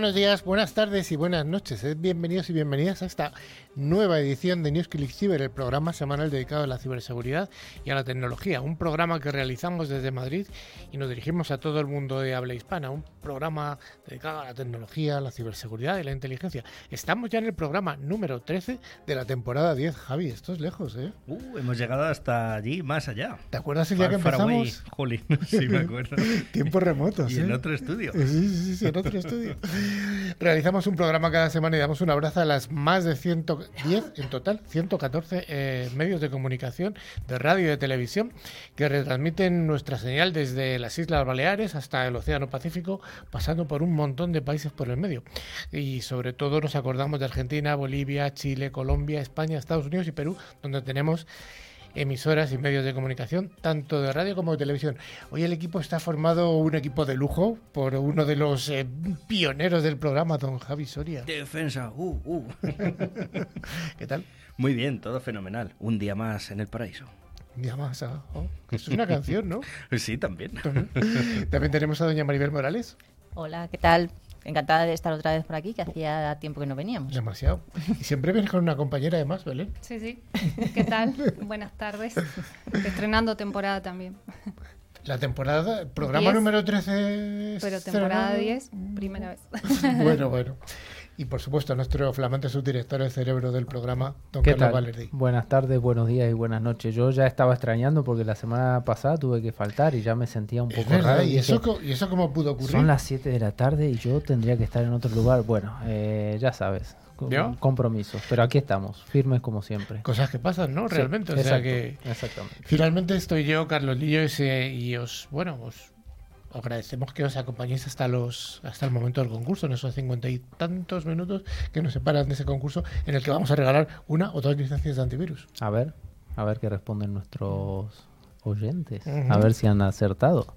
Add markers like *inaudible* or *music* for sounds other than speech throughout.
Buenos días, buenas tardes y buenas noches. Eh, bienvenidos y bienvenidas a esta nueva edición de News Click Cyber, el programa semanal dedicado a la ciberseguridad y a la tecnología. Un programa que realizamos desde Madrid y nos dirigimos a todo el mundo de habla hispana. Un programa dedicado a la tecnología, la ciberseguridad y la inteligencia. Estamos ya en el programa número 13 de la temporada 10. Javi, esto es lejos, ¿eh? Uh, hemos llegado hasta allí, más allá. ¿Te acuerdas el día que empezamos? Jolín, *laughs* sí me acuerdo. *laughs* Tiempos remotos. Y en ¿eh? otro estudio. Sí, sí, sí, en otro estudio. *laughs* Realizamos un programa cada semana y damos un abrazo a las más de 110, en total, 114 eh, medios de comunicación, de radio y de televisión, que retransmiten nuestra señal desde las Islas Baleares hasta el Océano Pacífico, pasando por un montón de países por el medio. Y sobre todo nos acordamos de Argentina, Bolivia, Chile, Colombia, España, Estados Unidos y Perú, donde tenemos emisoras y medios de comunicación, tanto de radio como de televisión. Hoy el equipo está formado un equipo de lujo por uno de los eh, pioneros del programa, don Javi Soria. Defensa, uh, uh. *laughs* ¿Qué tal? Muy bien, todo fenomenal. Un día más en el paraíso. Un día más, ah, oh, es una canción, ¿no? *laughs* Sí, también. También tenemos a doña Maribel Morales. Hola, ¿qué tal? Encantada de estar otra vez por aquí, que hacía tiempo que no veníamos. Demasiado. Y siempre vienes con una compañera además, Belén. Sí, sí. ¿Qué tal? Buenas tardes. Estrenando temporada también. La temporada, programa número 13. Pero temporada 10, primera vez. Bueno, bueno y por supuesto nuestro flamante subdirector de cerebro del programa, don Carlos Valerdi. Buenas tardes, buenos días y buenas noches. Yo ya estaba extrañando porque la semana pasada tuve que faltar y ya me sentía un poco raro. ¿Y eso, ¿Y eso cómo pudo ocurrir? Son las 7 de la tarde y yo tendría que estar en otro lugar. Bueno, eh, ya sabes, compromisos. Pero aquí estamos, firmes como siempre. Cosas que pasan, ¿no? Realmente. o sea que exactamente. Finalmente estoy yo, Carlos Lillo, y os, bueno, os agradecemos que os acompañéis hasta los hasta el momento del concurso, en esos cincuenta y tantos minutos que nos separan de ese concurso en el que vamos a regalar una o dos licencias de antivirus. A ver, a ver qué responden nuestros oyentes, a ver si han acertado.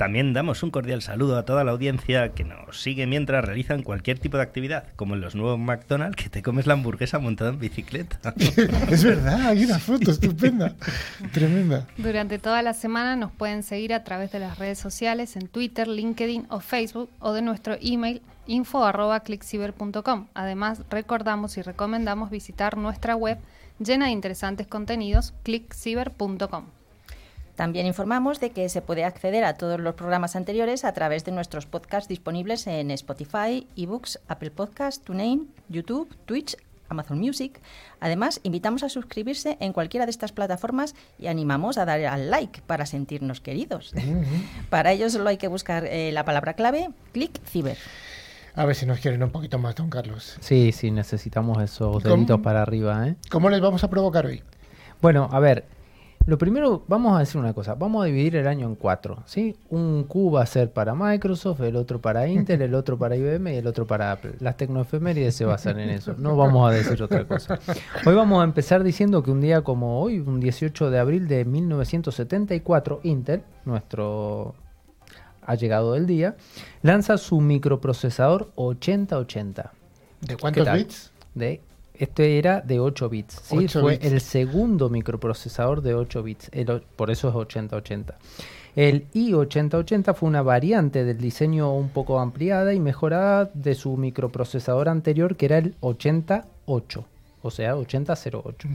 También damos un cordial saludo a toda la audiencia que nos sigue mientras realizan cualquier tipo de actividad, como en los nuevos McDonald's que te comes la hamburguesa montada en bicicleta. *laughs* es verdad, hay una foto estupenda, *laughs* tremenda. Durante toda la semana nos pueden seguir a través de las redes sociales en Twitter, LinkedIn o Facebook o de nuestro email info@clickciber.com. Además, recordamos y recomendamos visitar nuestra web llena de interesantes contenidos clickciber.com. También informamos de que se puede acceder a todos los programas anteriores a través de nuestros podcasts disponibles en Spotify, eBooks, Apple Podcasts, TuneIn, YouTube, Twitch, Amazon Music. Además, invitamos a suscribirse en cualquiera de estas plataformas y animamos a dar al like para sentirnos queridos. *laughs* para ello solo hay que buscar eh, la palabra clave, clic ciber. A ver si nos quieren un poquito más, don Carlos. Sí, sí, necesitamos esos deditos para arriba. ¿eh? ¿Cómo les vamos a provocar hoy? Bueno, a ver, lo primero, vamos a decir una cosa, vamos a dividir el año en cuatro, ¿sí? Un Q va a ser para Microsoft, el otro para Intel, el otro para IBM y el otro para Apple. Las tecnoefemérides se basan en eso, no vamos a decir otra cosa. Hoy vamos a empezar diciendo que un día como hoy, un 18 de abril de 1974, Intel, nuestro ha llegado del día, lanza su microprocesador 8080. ¿De cuántos bits? De este era de 8 bits. ¿sí? Fue el segundo microprocesador de 8 bits. por eso es 8080. El i8080 fue una variante del diseño un poco ampliada y mejorada de su microprocesador anterior que era el 88, o sea, 8008.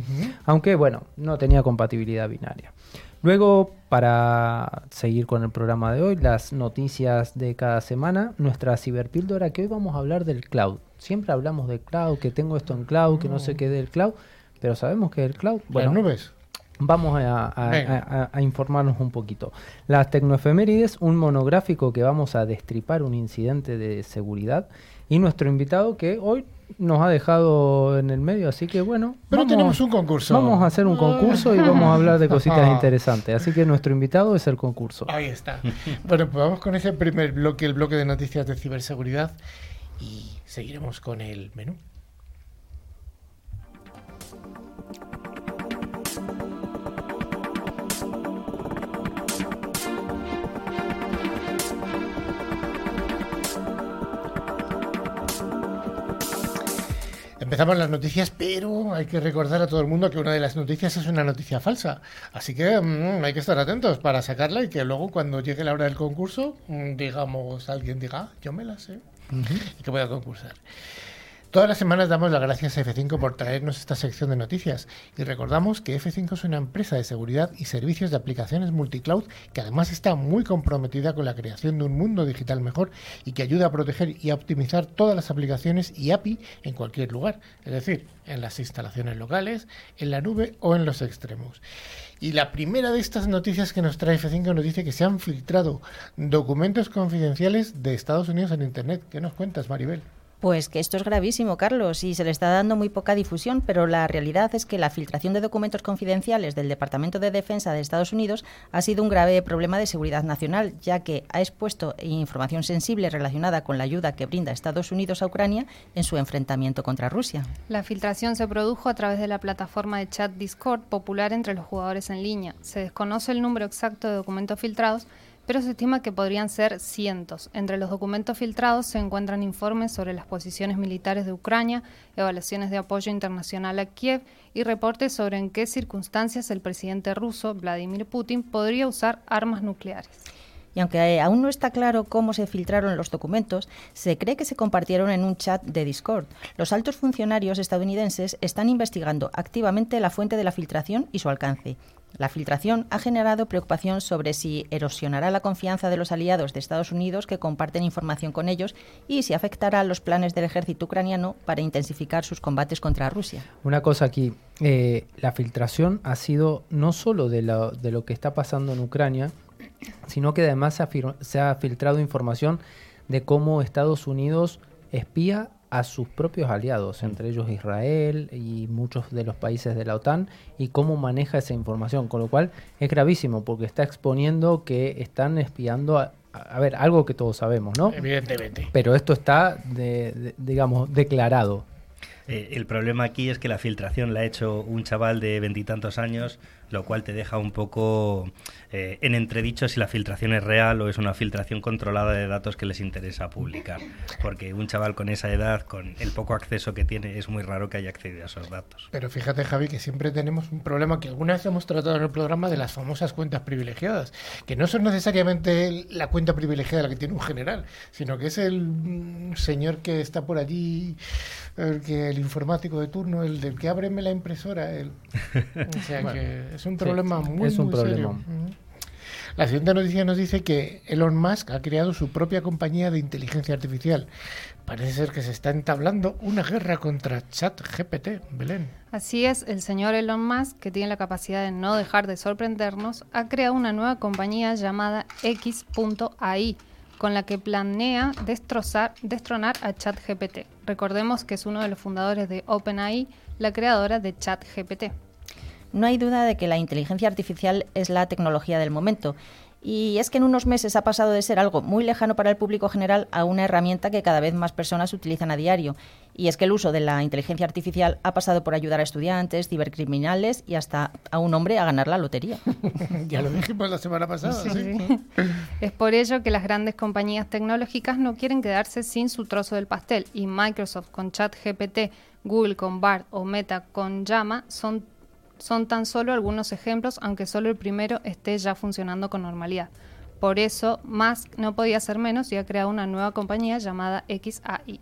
Aunque bueno, no tenía compatibilidad binaria. Luego, para seguir con el programa de hoy, las noticias de cada semana, nuestra ciberpíldora que hoy vamos a hablar del cloud. Siempre hablamos de cloud, que tengo esto en cloud, que no sé qué del cloud, pero sabemos que el cloud... Bueno, nubes. Vamos a, informarnos un poquito. Las tecnoefemérides, un monográfico que vamos a destripar un incidente de seguridad y nuestro invitado que hoy nos ha dejado en el medio, así que bueno. Pero tenemos un concurso. Vamos a hacer un concurso y vamos a hablar de cositas interesantes. Así que nuestro invitado es el concurso. Ahí está. bueno, pues vamos con ese primer bloque, el bloque de noticias de ciberseguridad, y seguiremos con el menú. Empezamos las noticias, pero hay que recordar a todo el mundo que una de las noticias es una noticia falsa. Así que mm, hay que estar atentos para sacarla y que luego cuando llegue la hora del concurso, mm, digamos, alguien diga, ah, yo me la sé. y que pueda concursar. Todas las semanas damos las gracias a F5 por traernos esta sección de noticias y recordamos que F5 es una empresa de seguridad y servicios de aplicaciones multicloud que además está muy comprometida con la creación de un mundo digital mejor y que ayuda a proteger y a optimizar todas las aplicaciones y API en cualquier lugar, es decir, en las instalaciones locales, en la nube o en los extremos. Y la primera de estas noticias que nos trae F5 nos dice que se han filtrado documentos confidenciales de Estados Unidos en Internet. ¿Qué nos cuentas, Maribel? Pues que esto es gravísimo, Carlos, y se le está dando muy poca difusión, pero la realidad es que la filtración de documentos confidenciales del Departamento de Defensa de Estados Unidos ha sido un grave problema de seguridad nacional, ya que ha expuesto información sensible relacionada con la ayuda que brinda Estados Unidos a Ucrania en su enfrentamiento contra Rusia. La filtración se produjo a través de la plataforma de chat Discord popular entre los jugadores en línea. Se desconoce el número exacto de documentos filtrados, pero se estima que podrían ser cientos. Entre los documentos filtrados se encuentran informes sobre las posiciones militares de Ucrania, evaluaciones de apoyo internacional a Kiev y reportes sobre en qué circunstancias el presidente ruso, Vladimir Putin, podría usar armas nucleares. Y aunque aún no está claro cómo se filtraron los documentos, se cree que se compartieron en un chat de Discord. Los altos funcionarios estadounidenses están investigando activamente la fuente de la filtración y su alcance. La filtración ha generado preocupación sobre si erosionará la confianza de los aliados de Estados Unidos que comparten información con ellos y si afectará los planes del ejército ucraniano para intensificar sus combates contra Rusia. Una cosa aquí, eh, la filtración ha sido no solo de de lo que está pasando en Ucrania, sino que además se ha filtrado información de cómo Estados Unidos espía a sus propios aliados, entre ellos Israel y muchos de los países de la OTAN, y cómo maneja esa información, con lo cual es gravísimo porque está exponiendo que están espiando a, a ver, algo que todos sabemos, ¿no? Evidentemente. Pero esto está, digamos, declarado. Eh, el problema aquí es que la filtración la ha hecho un chaval de veintitantos años lo cual te deja un poco eh, en entredicho si la filtración es real o es una filtración controlada de datos que les interesa publicar. Porque un chaval con esa edad, con el poco acceso que tiene, es muy raro que haya accedido a esos datos. Pero fíjate, Javi, que siempre tenemos un problema que alguna vez hemos tratado en el programa de las famosas cuentas privilegiadas, que no son necesariamente la cuenta privilegiada la que tiene un general, sino que es el mm, señor que está por allí, el, que, el informático de turno, el del que ábreme la impresora. El, o sea *laughs* que es un problema muy, es un problema. La siguiente noticia nos dice que Elon Musk ha creado su propia compañía de inteligencia artificial. Parece ser que se está entablando una guerra contra ChatGPT, Belén. Así es, el señor Elon Musk, que tiene la capacidad de no dejar de sorprendernos, ha creado una nueva compañía llamada X.ai, con la que planea destrozar, destronar a ChatGPT. Recordemos que es uno de los fundadores de OpenAI, la creadora de ChatGPT. No hay duda de que la inteligencia artificial es la tecnología del momento. Y es que en unos meses ha pasado de ser algo muy lejano para el público general a una herramienta que cada vez más personas utilizan a diario. Y es que el uso de la inteligencia artificial ha pasado por ayudar a estudiantes, cibercriminales y hasta a un hombre a ganar la lotería. *laughs* ya lo dijimos la semana pasada. Sí. es por ello que las grandes compañías tecnológicas no quieren quedarse sin su trozo del pastel y Microsoft con ChatGPT, Google con BART o Meta con Llama son son tan solo algunos ejemplos, aunque solo el primero esté ya funcionando con normalidad. Por eso, Musk no podía ser menos y ha creado una nueva compañía llamada XAI.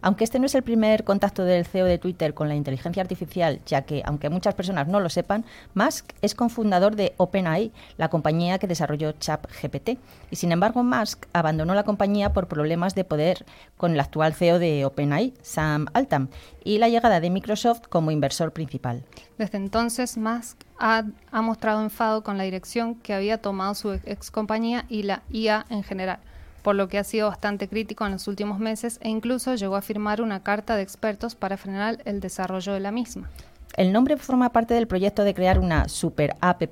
Aunque este no es el primer contacto del CEO de Twitter con la inteligencia artificial, ya que, aunque muchas personas no lo sepan, Musk es cofundador de OpenAI, la compañía que desarrolló ChatGPT. Y sin embargo, Musk abandonó la compañía por problemas de poder con el actual CEO de OpenAI, Sam Altman, y la llegada de Microsoft como inversor principal. Desde entonces, Musk ha, ha mostrado enfado con la dirección que había tomado su ex compañía y la IA en general por lo que ha sido bastante crítico en los últimos meses e incluso llegó a firmar una carta de expertos para frenar el desarrollo de la misma. El nombre forma parte del proyecto de crear una super app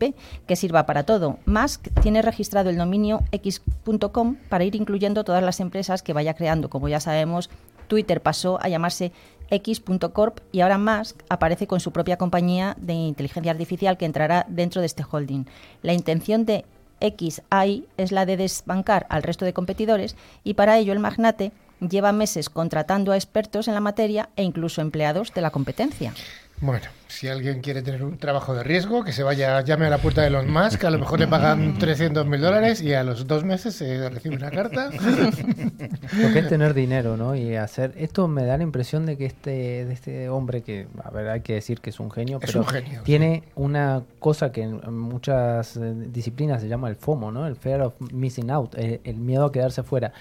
que sirva para todo. Musk tiene registrado el dominio x.com para ir incluyendo todas las empresas que vaya creando. Como ya sabemos, Twitter pasó a llamarse x.corp y ahora Musk aparece con su propia compañía de inteligencia artificial que entrará dentro de este holding. La intención de XI es la de desbancar al resto de competidores y para ello el magnate lleva meses contratando a expertos en la materia e incluso empleados de la competencia. Bueno, si alguien quiere tener un trabajo de riesgo, que se vaya, llame a la puerta de los más, que a lo mejor le pagan *laughs* 300 mil dólares y a los dos meses se recibe una carta. *laughs* Lo que es tener dinero, ¿no? Y hacer. Esto me da la impresión de que este, de este hombre, que, a ver, hay que decir que es un genio, pero tiene una cosa que en muchas eh, disciplinas se llama el FOMO, ¿no? El Fear of Missing Out, el, el miedo a quedarse fuera.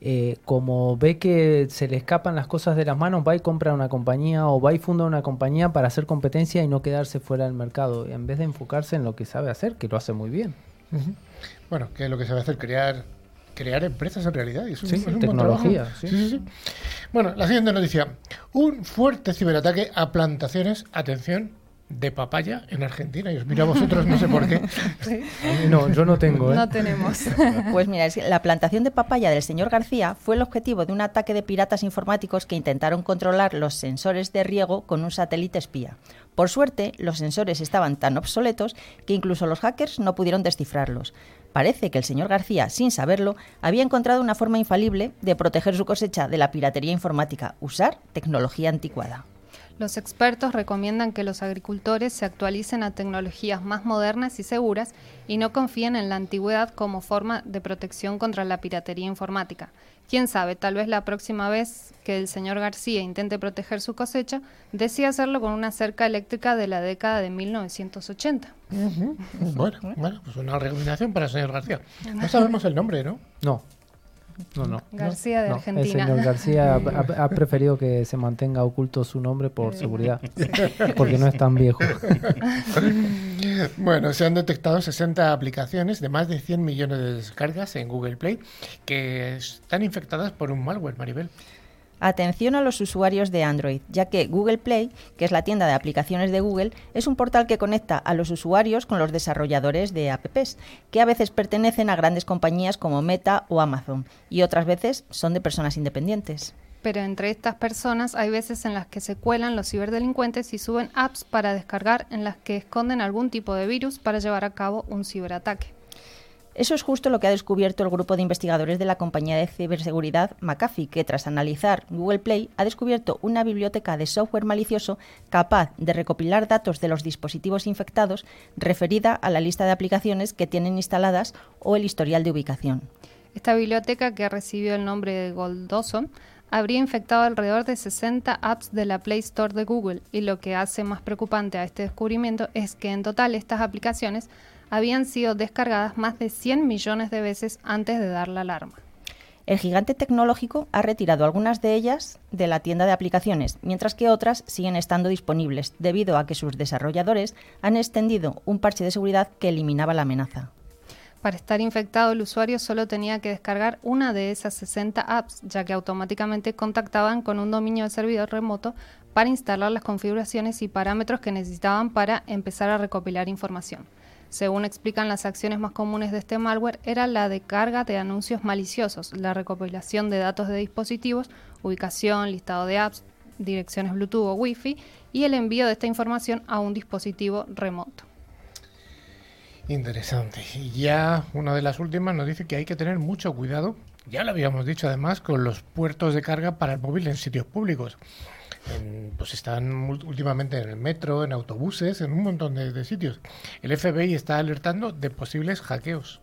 Eh, como ve que se le escapan las cosas de las manos, va y compra una compañía o va y funda una compañía para hacer competencia y no quedarse fuera del mercado, en vez de enfocarse en lo que sabe hacer, que lo hace muy bien. Bueno, que es lo que sabe hacer, crear crear empresas en realidad. Y sí, tecnología. bueno, la siguiente noticia. Un fuerte ciberataque a plantaciones, atención, de papaya en Argentina. Y os miro a vosotros, no sé por qué. *laughs* No, yo no tengo. ¿eh? No tenemos. *laughs* Pues mira, la plantación de papaya del señor García fue el objetivo de un ataque de piratas informáticos que intentaron controlar los sensores de riego con un satélite espía. Por suerte, los sensores estaban tan obsoletos que incluso los hackers no pudieron descifrarlos. Parece que el señor García, sin saberlo, había encontrado una forma infalible de proteger su cosecha de la piratería informática, usar tecnología anticuada. Los expertos recomiendan que los agricultores se actualicen a tecnologías más modernas y seguras y no confíen en la antigüedad como forma de protección contra la piratería informática. Quién sabe, tal vez la próxima vez que el señor García intente proteger su cosecha, decida hacerlo con una cerca eléctrica de la década de 1980. Bueno, bueno, pues una recomendación para el señor García. No sabemos el nombre, ¿no? No. No, no. García de Argentina. El señor García *laughs* ha, preferido que se mantenga oculto su nombre por seguridad, porque no es tan viejo. *laughs* bueno, se han detectado 60 aplicaciones de más de 100 millones de descargas en Google Play que están infectadas por un malware, Maribel. Atención a los usuarios de Android, ya que Google Play, que es la tienda de aplicaciones de Google, es un portal que conecta a los usuarios con los desarrolladores de apps, que a veces pertenecen a grandes compañías como Meta o Amazon, y otras veces son de personas independientes. Pero entre estas personas hay veces en las que se cuelan los ciberdelincuentes y suben apps para descargar en las que esconden algún tipo de virus para llevar a cabo un ciberataque. Eso es justo lo que ha descubierto el grupo de investigadores de la compañía de ciberseguridad McAfee, que tras analizar Google Play ha descubierto una biblioteca de software malicioso capaz de recopilar datos de los dispositivos infectados referida a la lista de aplicaciones que tienen instaladas o el historial de ubicación. Esta biblioteca, que recibió el nombre de Goldoson, habría infectado alrededor de 60 apps de la Play Store de Google y lo que hace más preocupante a este descubrimiento es que en total estas aplicaciones habían sido descargadas más de 100 millones de veces antes de dar la alarma. El gigante tecnológico ha retirado algunas de ellas de la tienda de aplicaciones, mientras que otras siguen estando disponibles, debido a que sus desarrolladores han extendido un parche de seguridad que eliminaba la amenaza. Para estar infectado el usuario solo tenía que descargar una de esas 60 apps, ya que automáticamente contactaban con un dominio de servidor remoto para instalar las configuraciones y parámetros que necesitaban para empezar a recopilar información. Según explican las acciones más comunes de este malware, era la de carga de anuncios maliciosos, la recopilación de datos de dispositivos, ubicación, listado de apps, direcciones Bluetooth o Wi-Fi y el envío de esta información a un dispositivo remoto. Interesante. Y ya una de las últimas nos dice que hay que tener mucho cuidado, ya lo habíamos dicho además, con los puertos de carga para el móvil en sitios públicos pues están últimamente en el metro, en autobuses, en un montón de, sitios. El FBI está alertando de posibles hackeos.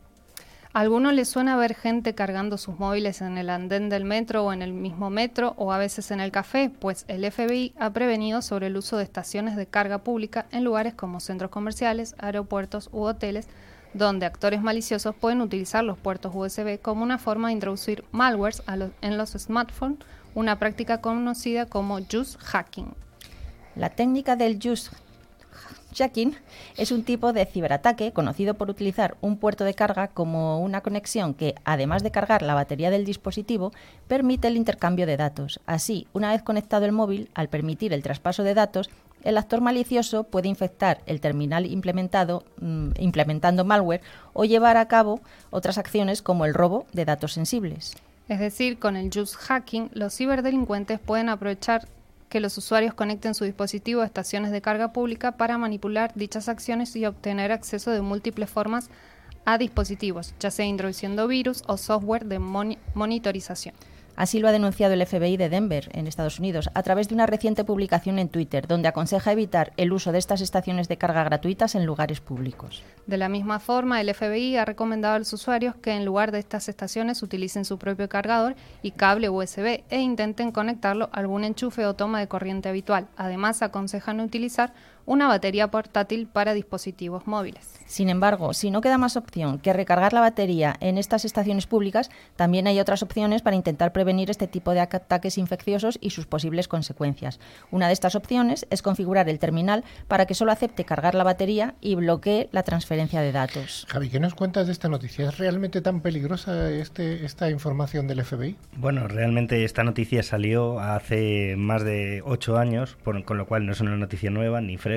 ¿A alguno le suena ver gente cargando sus móviles en el andén del metro o en el mismo metro o a veces en el café? Pues el FBI ha prevenido sobre el uso de estaciones de carga pública en lugares como centros comerciales, aeropuertos u hoteles, donde actores maliciosos pueden utilizar los puertos USB como una forma de introducir malwares en los smartphones una práctica conocida como juice hacking. La técnica del juice hacking es un tipo de ciberataque conocido por utilizar un puerto de carga como una conexión que, además de cargar la batería del dispositivo, permite el intercambio de datos. Así, una vez conectado el móvil, al permitir el traspaso de datos, el actor malicioso puede infectar el terminal implementado, mm, implementando malware o llevar a cabo otras acciones como el robo de datos sensibles. Es decir, con el juice hacking, los ciberdelincuentes pueden aprovechar que los usuarios conecten su dispositivo a estaciones de carga pública para manipular dichas acciones y obtener acceso de múltiples formas a dispositivos, ya sea introduciendo virus o software de monitorización. Así lo ha denunciado el FBI de Denver, en Estados Unidos, a través de una reciente publicación en Twitter, donde aconseja evitar el uso de estas estaciones de carga gratuitas en lugares públicos. De la misma forma, el FBI ha recomendado a los usuarios que en lugar de estas estaciones utilicen su propio cargador y cable USB e intenten conectarlo a algún enchufe o toma de corriente habitual. Además, aconsejan utilizar una batería portátil para dispositivos móviles. Sin embargo, si no queda más opción que recargar la batería en estas estaciones públicas, también hay otras opciones para intentar prevenir este tipo de ataques infecciosos y sus posibles consecuencias. Una de estas opciones es configurar el terminal para que solo acepte cargar la batería y bloquee la transferencia de datos. Javi, ¿qué nos cuentas de esta noticia? ¿Es realmente tan peligrosa este, esta información del FBI? Bueno, realmente esta noticia salió hace más de ocho años, con lo cual no es una noticia nueva ni fresca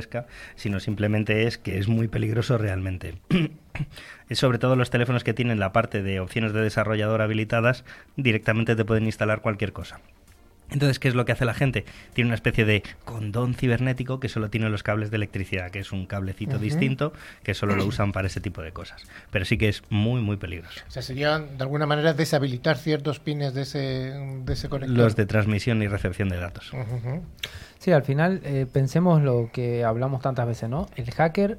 sino simplemente es que es muy peligroso realmente. *clears throat* sobre todo los teléfonos que tienen la parte de opciones de desarrollador habilitadas, directamente te pueden instalar cualquier cosa. Entonces, ¿qué es lo que hace la gente? Tiene una especie de condón cibernético que solo tiene los cables de electricidad, que es un cablecito distinto que solo lo *clears throat* usan para ese tipo de cosas. Pero sí que es muy, muy peligroso. O sea, sería de alguna manera deshabilitar ciertos pines de ese, de ese conector. Los de transmisión y recepción de datos. Sí, al final eh, pensemos lo que hablamos tantas veces, ¿no? El hacker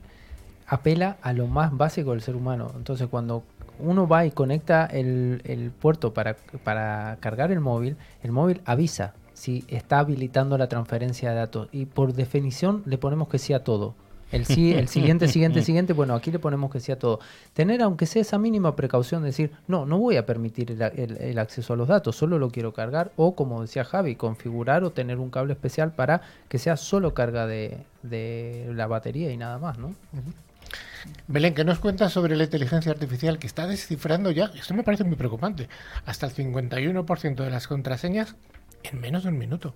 apela a lo más básico del ser humano. Entonces, cuando uno va y conecta el, puerto para, para, cargar el móvil, el móvil avisa si está habilitando la transferencia de datos y por definición le ponemos que sí a todo. El, sí, el *laughs* siguiente, siguiente, siguiente, bueno, aquí le ponemos que sí a todo. Tener, aunque sea esa mínima precaución, de decir, no, no voy a permitir el, acceso a los datos, solo lo quiero cargar, o como decía Javi, configurar o tener un cable especial para que sea solo carga de, de la batería y nada más, ¿no? Belén, ¿qué nos cuentas sobre la inteligencia artificial que está descifrando ya? Esto me parece muy preocupante. Hasta el 51% de las contraseñas en menos de un minuto.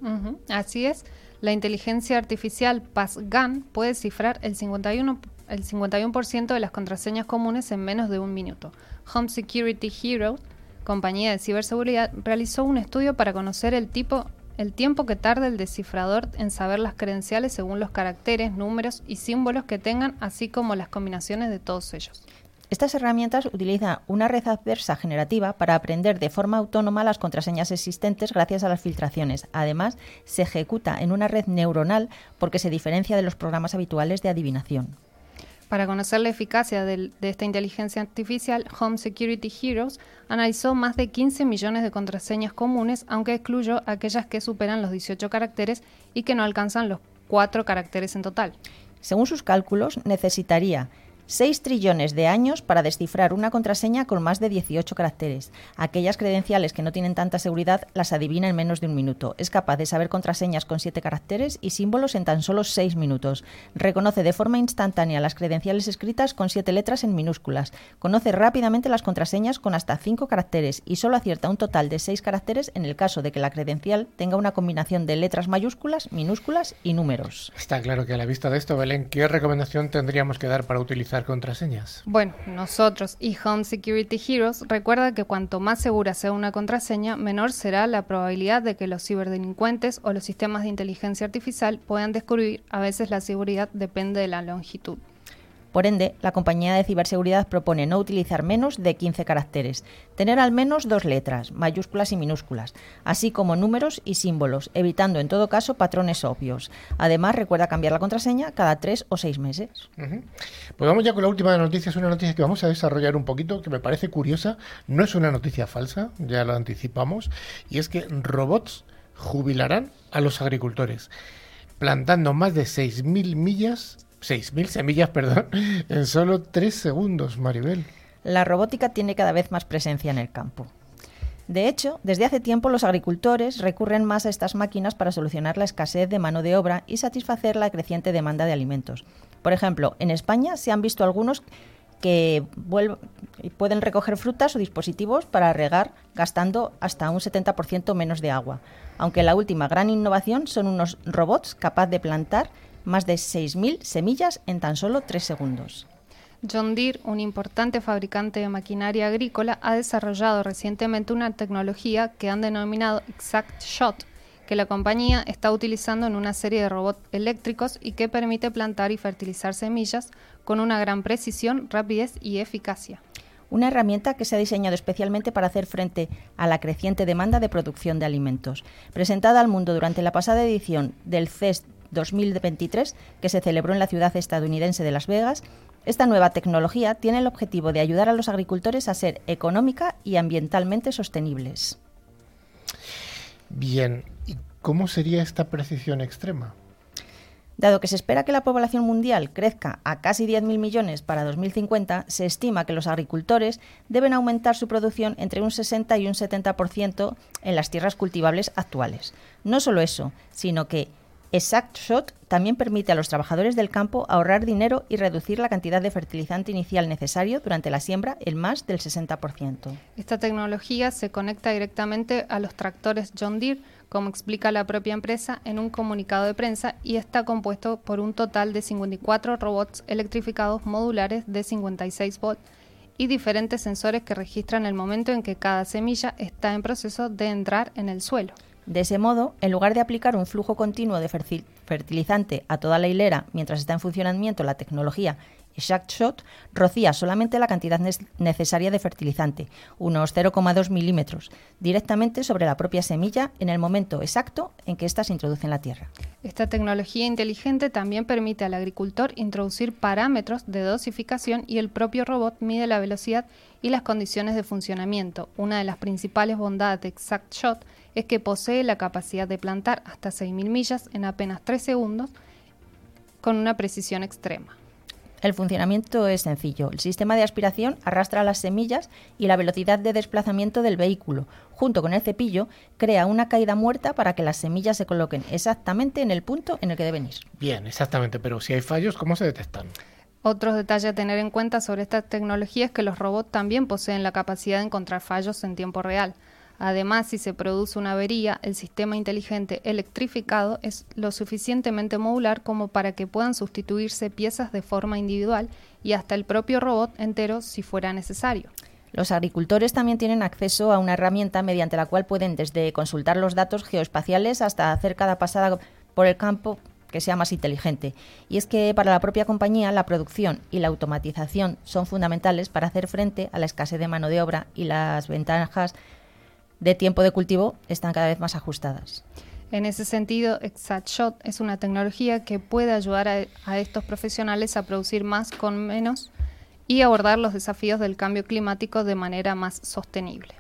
Así es. La inteligencia artificial PassGAN puede cifrar el 51%, el 51 de las contraseñas comunes en menos de un minuto. Home Security Hero, compañía de ciberseguridad, realizó un estudio para conocer el tipo el tiempo que tarda el descifrador en saber las credenciales según los caracteres, números y símbolos que tengan, así como las combinaciones de todos ellos. Estas herramientas utilizan una red adversa generativa para aprender de forma autónoma las contraseñas existentes gracias a las filtraciones. Además, se ejecuta en una red neuronal porque se diferencia de los programas habituales de adivinación. Para conocer la eficacia de, esta inteligencia artificial, Home Security Heroes analizó más de 15 millones de contraseñas comunes, aunque excluyó aquellas que superan los 18 caracteres y que no alcanzan los 4 caracteres en total. Según sus cálculos, necesitaría 6 trillones de años para descifrar una contraseña con más de 18 caracteres. Aquellas credenciales que no tienen tanta seguridad las adivina en menos de un minuto. Es capaz de saber contraseñas con 7 caracteres y símbolos en tan solo 6 minutos. Reconoce de forma instantánea las credenciales escritas con 7 letras en minúsculas. Conoce rápidamente las contraseñas con hasta 5 caracteres y solo acierta un total de 6 caracteres en el caso de que la credencial tenga una combinación de letras mayúsculas, minúsculas y números. Está claro que a la vista de esto, Belén, ¿qué recomendación tendríamos que dar para utilizar contraseñas? Bueno, nosotros y Home Security Heroes recuerda que cuanto más segura sea una contraseña, menor será la probabilidad de que los ciberdelincuentes o los sistemas de inteligencia artificial puedan descubrir. A veces la seguridad depende de la longitud. Por ende, la compañía de ciberseguridad propone no utilizar menos de 15 caracteres, tener al menos dos letras, mayúsculas y minúsculas, así como números y símbolos, evitando en todo caso patrones obvios. Además, recuerda cambiar la contraseña cada tres o seis meses. Pues vamos ya con la última noticia, es una noticia que vamos a desarrollar un poquito, que me parece curiosa, no es una noticia falsa, ya lo anticipamos, y es que robots jubilarán a los agricultores, plantando más de 6.000 millas 6.000 semillas, perdón, en solo 3 segundos, Maribel. La robótica tiene cada vez más presencia en el campo. De hecho, desde hace tiempo los agricultores recurren más a estas máquinas para solucionar la escasez de mano de obra y satisfacer la creciente demanda de alimentos. Por ejemplo, en España se han visto algunos que pueden recoger frutas o dispositivos para regar gastando hasta un 70% menos de agua. Aunque la última gran innovación son unos robots capaces de plantar más de 6.000 semillas en tan solo 3 segundos. John Deere, un importante fabricante de maquinaria agrícola, ha desarrollado recientemente una tecnología que han denominado Exact Shot, que la compañía está utilizando en una serie de robots eléctricos y que permite plantar y fertilizar semillas con una gran precisión, rapidez y eficacia. una herramienta que se ha diseñado especialmente para hacer frente a la creciente demanda de producción de alimentos. Presentada al mundo durante la pasada edición del CES 2023, que se celebró en la ciudad estadounidense de Las Vegas, esta nueva tecnología tiene el objetivo de ayudar a los agricultores a ser económica y ambientalmente sostenibles. Bien, ¿y cómo sería esta precisión extrema? Dado que se espera que la población mundial crezca a casi 10.000 millones para 2050, se estima que los agricultores deben aumentar su producción entre un 60 y un 70% en las tierras cultivables actuales. No solo eso, sino que Exact Shot también permite a los trabajadores del campo ahorrar dinero y reducir la cantidad de fertilizante inicial necesario durante la siembra en más del 60%. Esta tecnología se conecta directamente a los tractores John Deere, como explica la propia empresa en un comunicado de prensa, y está compuesto por un total de 54 robots electrificados modulares de 56 volts y diferentes sensores que registran el momento en que cada semilla está en proceso de entrar en el suelo. De ese modo, en lugar de aplicar un flujo continuo de fertilizante a toda la hilera mientras está en funcionamiento la tecnología Shot, rocía solamente la cantidad necesaria de fertilizante, unos 0,2 milímetros, directamente sobre la propia semilla en el momento exacto en que ésta se introduce en la tierra. Esta tecnología inteligente también permite al agricultor introducir parámetros de dosificación y el propio robot mide la velocidad y las condiciones de funcionamiento. Una de las principales bondades de Exact Shot es que posee la capacidad de plantar hasta 6.000 millas en apenas 3 segundos con una precisión extrema. El funcionamiento es sencillo. El sistema de aspiración arrastra las semillas y la velocidad de desplazamiento del vehículo, junto con el cepillo, crea una caída muerta para que las semillas se coloquen exactamente en el punto en el que deben ir. Bien, exactamente, pero si hay fallos, ¿cómo se detectan? Otros detalles a tener en cuenta sobre esta tecnología es que los robots también poseen la capacidad de encontrar fallos en tiempo real. Además, si se produce una avería, el sistema inteligente electrificado es lo suficientemente modular como para que puedan sustituirse piezas de forma individual y hasta el propio robot entero si fuera necesario. Los agricultores también tienen acceso a una herramienta mediante la cual pueden desde consultar los datos geoespaciales hasta hacer cada pasada por el campo que sea más inteligente. Y es que para la propia compañía la producción y la automatización son fundamentales para hacer frente a la escasez de mano de obra y las ventajas de tiempo de cultivo están cada vez más ajustadas. En ese sentido, ExactShot es una tecnología que puede ayudar a, estos profesionales a producir más con menos y abordar los desafíos del cambio climático de manera más sostenible.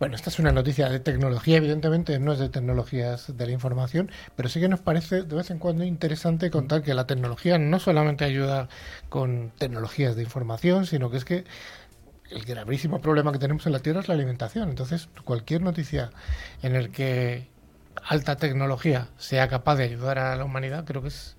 Bueno, esta es una noticia de tecnología, evidentemente no es de tecnologías de la información, pero sí que nos parece de vez en cuando interesante contar que la tecnología no solamente ayuda con tecnologías de información, sino que es que el gravísimo problema que tenemos en la Tierra es la alimentación. Entonces, cualquier noticia en el que alta tecnología sea capaz de ayudar a la humanidad, creo que es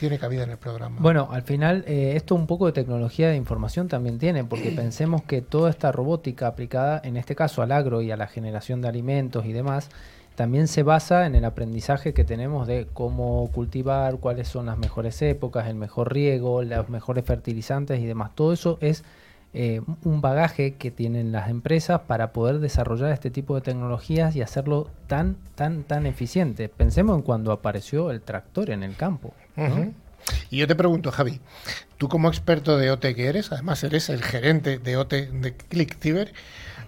tiene cabida en el programa. Bueno, al final eh, esto un poco de tecnología de información también tiene, porque *clears throat* pensemos que toda esta robótica aplicada, en este caso al agro y a la generación de alimentos y demás, también se basa en el aprendizaje que tenemos de cómo cultivar, cuáles son las mejores épocas, el mejor riego, los mejores fertilizantes y demás. Todo eso es eh, un bagaje que tienen las empresas para poder desarrollar este tipo de tecnologías y hacerlo tan, tan, tan eficiente. Pensemos en cuando apareció el tractor en el campo. Y yo te pregunto, Javi, tú como experto de OT que eres, además eres el gerente de OT de ClickCiber,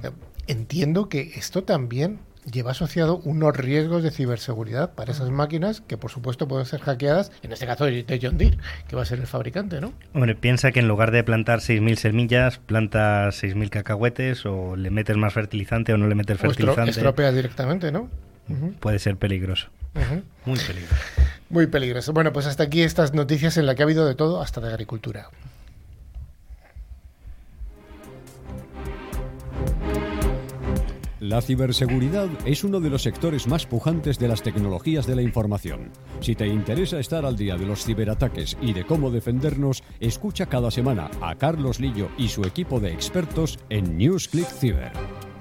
eh, entiendo que esto también lleva asociado unos riesgos de ciberseguridad para esas máquinas que por supuesto pueden ser hackeadas, en este caso de John Deere, que va a ser el fabricante, ¿no? Hombre, piensa que en lugar de plantar 6.000 semillas, plantas 6.000 cacahuetes o le metes más fertilizante o no le metes fertilizante. O estropeas directamente, ¿no? Puede ser peligroso. Muy peligroso. Muy peligroso. Bueno, pues hasta aquí estas noticias en las que ha habido de todo, hasta de agricultura. La ciberseguridad es uno de los sectores más pujantes de las tecnologías de la información. Si te interesa estar al día de los ciberataques y de cómo defendernos, escucha cada semana a Carlos Lillo y su equipo de expertos en NewsClick Ciber.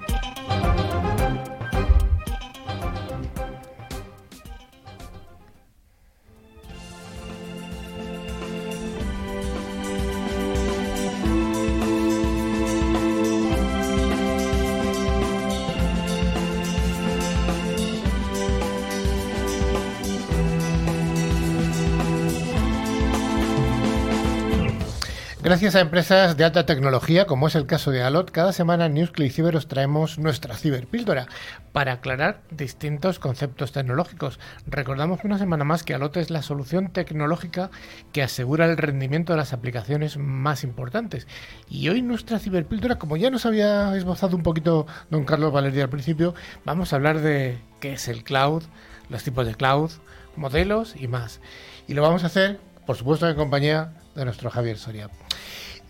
Gracias a empresas de alta tecnología, como es el caso de Alot, cada semana en Newsclick Ciber os traemos nuestra ciberpíldora para aclarar distintos conceptos tecnológicos. Recordamos una semana más que Alot es la solución tecnológica que asegura el rendimiento de las aplicaciones más importantes. Y hoy nuestra ciberpíldora, como ya nos había esbozado un poquito don Carlos Valeria al principio, vamos a hablar de qué es el cloud, los tipos de cloud, modelos y más. Y lo vamos a hacer, por supuesto, en compañía de nuestro Javier Soria.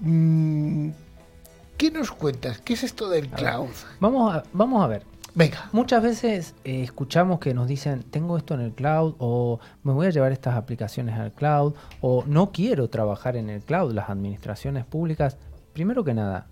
Mm, ¿Qué nos cuentas? ¿Qué es esto del cloud? Vamos a, vamos a ver. Venga. Muchas veces eh, escuchamos que nos dicen, tengo esto en el cloud, o me voy a llevar estas aplicaciones al cloud, o no quiero trabajar en el cloud, las administraciones públicas. Primero que nada,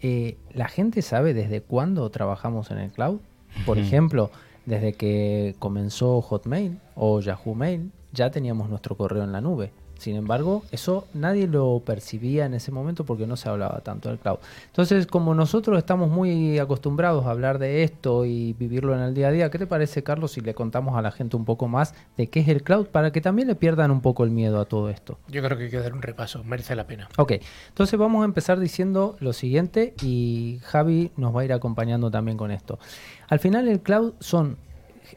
eh, ¿la gente sabe desde cuándo trabajamos en el cloud? Por ejemplo, desde que comenzó Hotmail o Yahoo Mail, ya teníamos nuestro correo en la nube. Sin embargo, eso nadie lo percibía en ese momento porque no se hablaba tanto del cloud. Entonces, como nosotros estamos muy acostumbrados a hablar de esto y vivirlo en el día a día, ¿qué te parece, Carlos, si le contamos a la gente un poco más de qué es el cloud para que también le pierdan un poco el miedo a todo esto? Yo creo que hay que dar un repaso, merece la pena. Ok, entonces vamos a empezar diciendo lo siguiente y Javi nos va a ir acompañando también con esto. Al final el cloud son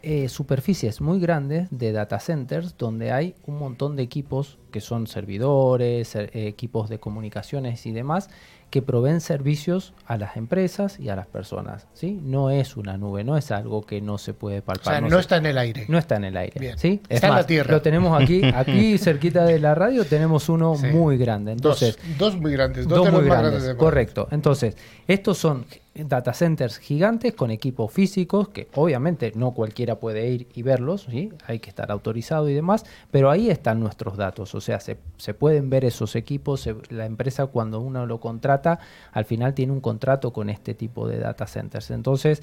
eh, superficies muy grandes de data centers donde hay un montón de equipos que son servidores, eh, equipos de comunicaciones y demás que proveen servicios a las empresas y a las personas. ¿sí? No es una nube, no es algo que no se puede palpar. O sea, no, está en el aire. No está en el aire. ¿sí? está en la tierra. Lo tenemos aquí, aquí *laughs* cerquita de la radio, tenemos uno muy grande. Entonces, dos, muy grandes, dos, muy grandes. correcto. Entonces, estos son data centers gigantes con equipos físicos que obviamente no cualquiera puede ir y verlos, hay que estar autorizado y demás, pero ahí están nuestros datos, o sea, se, se pueden ver esos equipos, la empresa cuando uno lo contrata, al final tiene un contrato con este tipo de data centers. Entonces,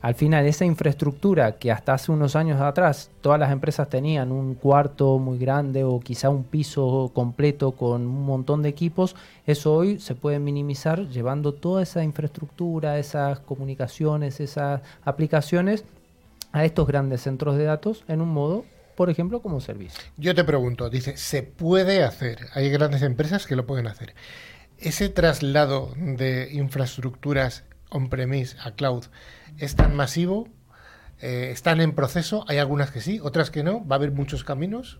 al final esa infraestructura que hasta hace unos años atrás todas las empresas tenían un cuarto muy grande o quizá un piso completo con un montón de equipos, eso hoy se puede minimizar llevando toda esa infraestructura, esas comunicaciones, esas aplicaciones a estos grandes centros de datos en un modo por ejemplo, como servicio. Yo te pregunto, dice, ¿se puede hacer? Hay grandes empresas que lo pueden hacer. Ese traslado de infraestructuras on-premise a cloud es tan masivo? Eh, ¿Están en proceso? Hay algunas que sí, otras que no. ¿Va a haber muchos caminos?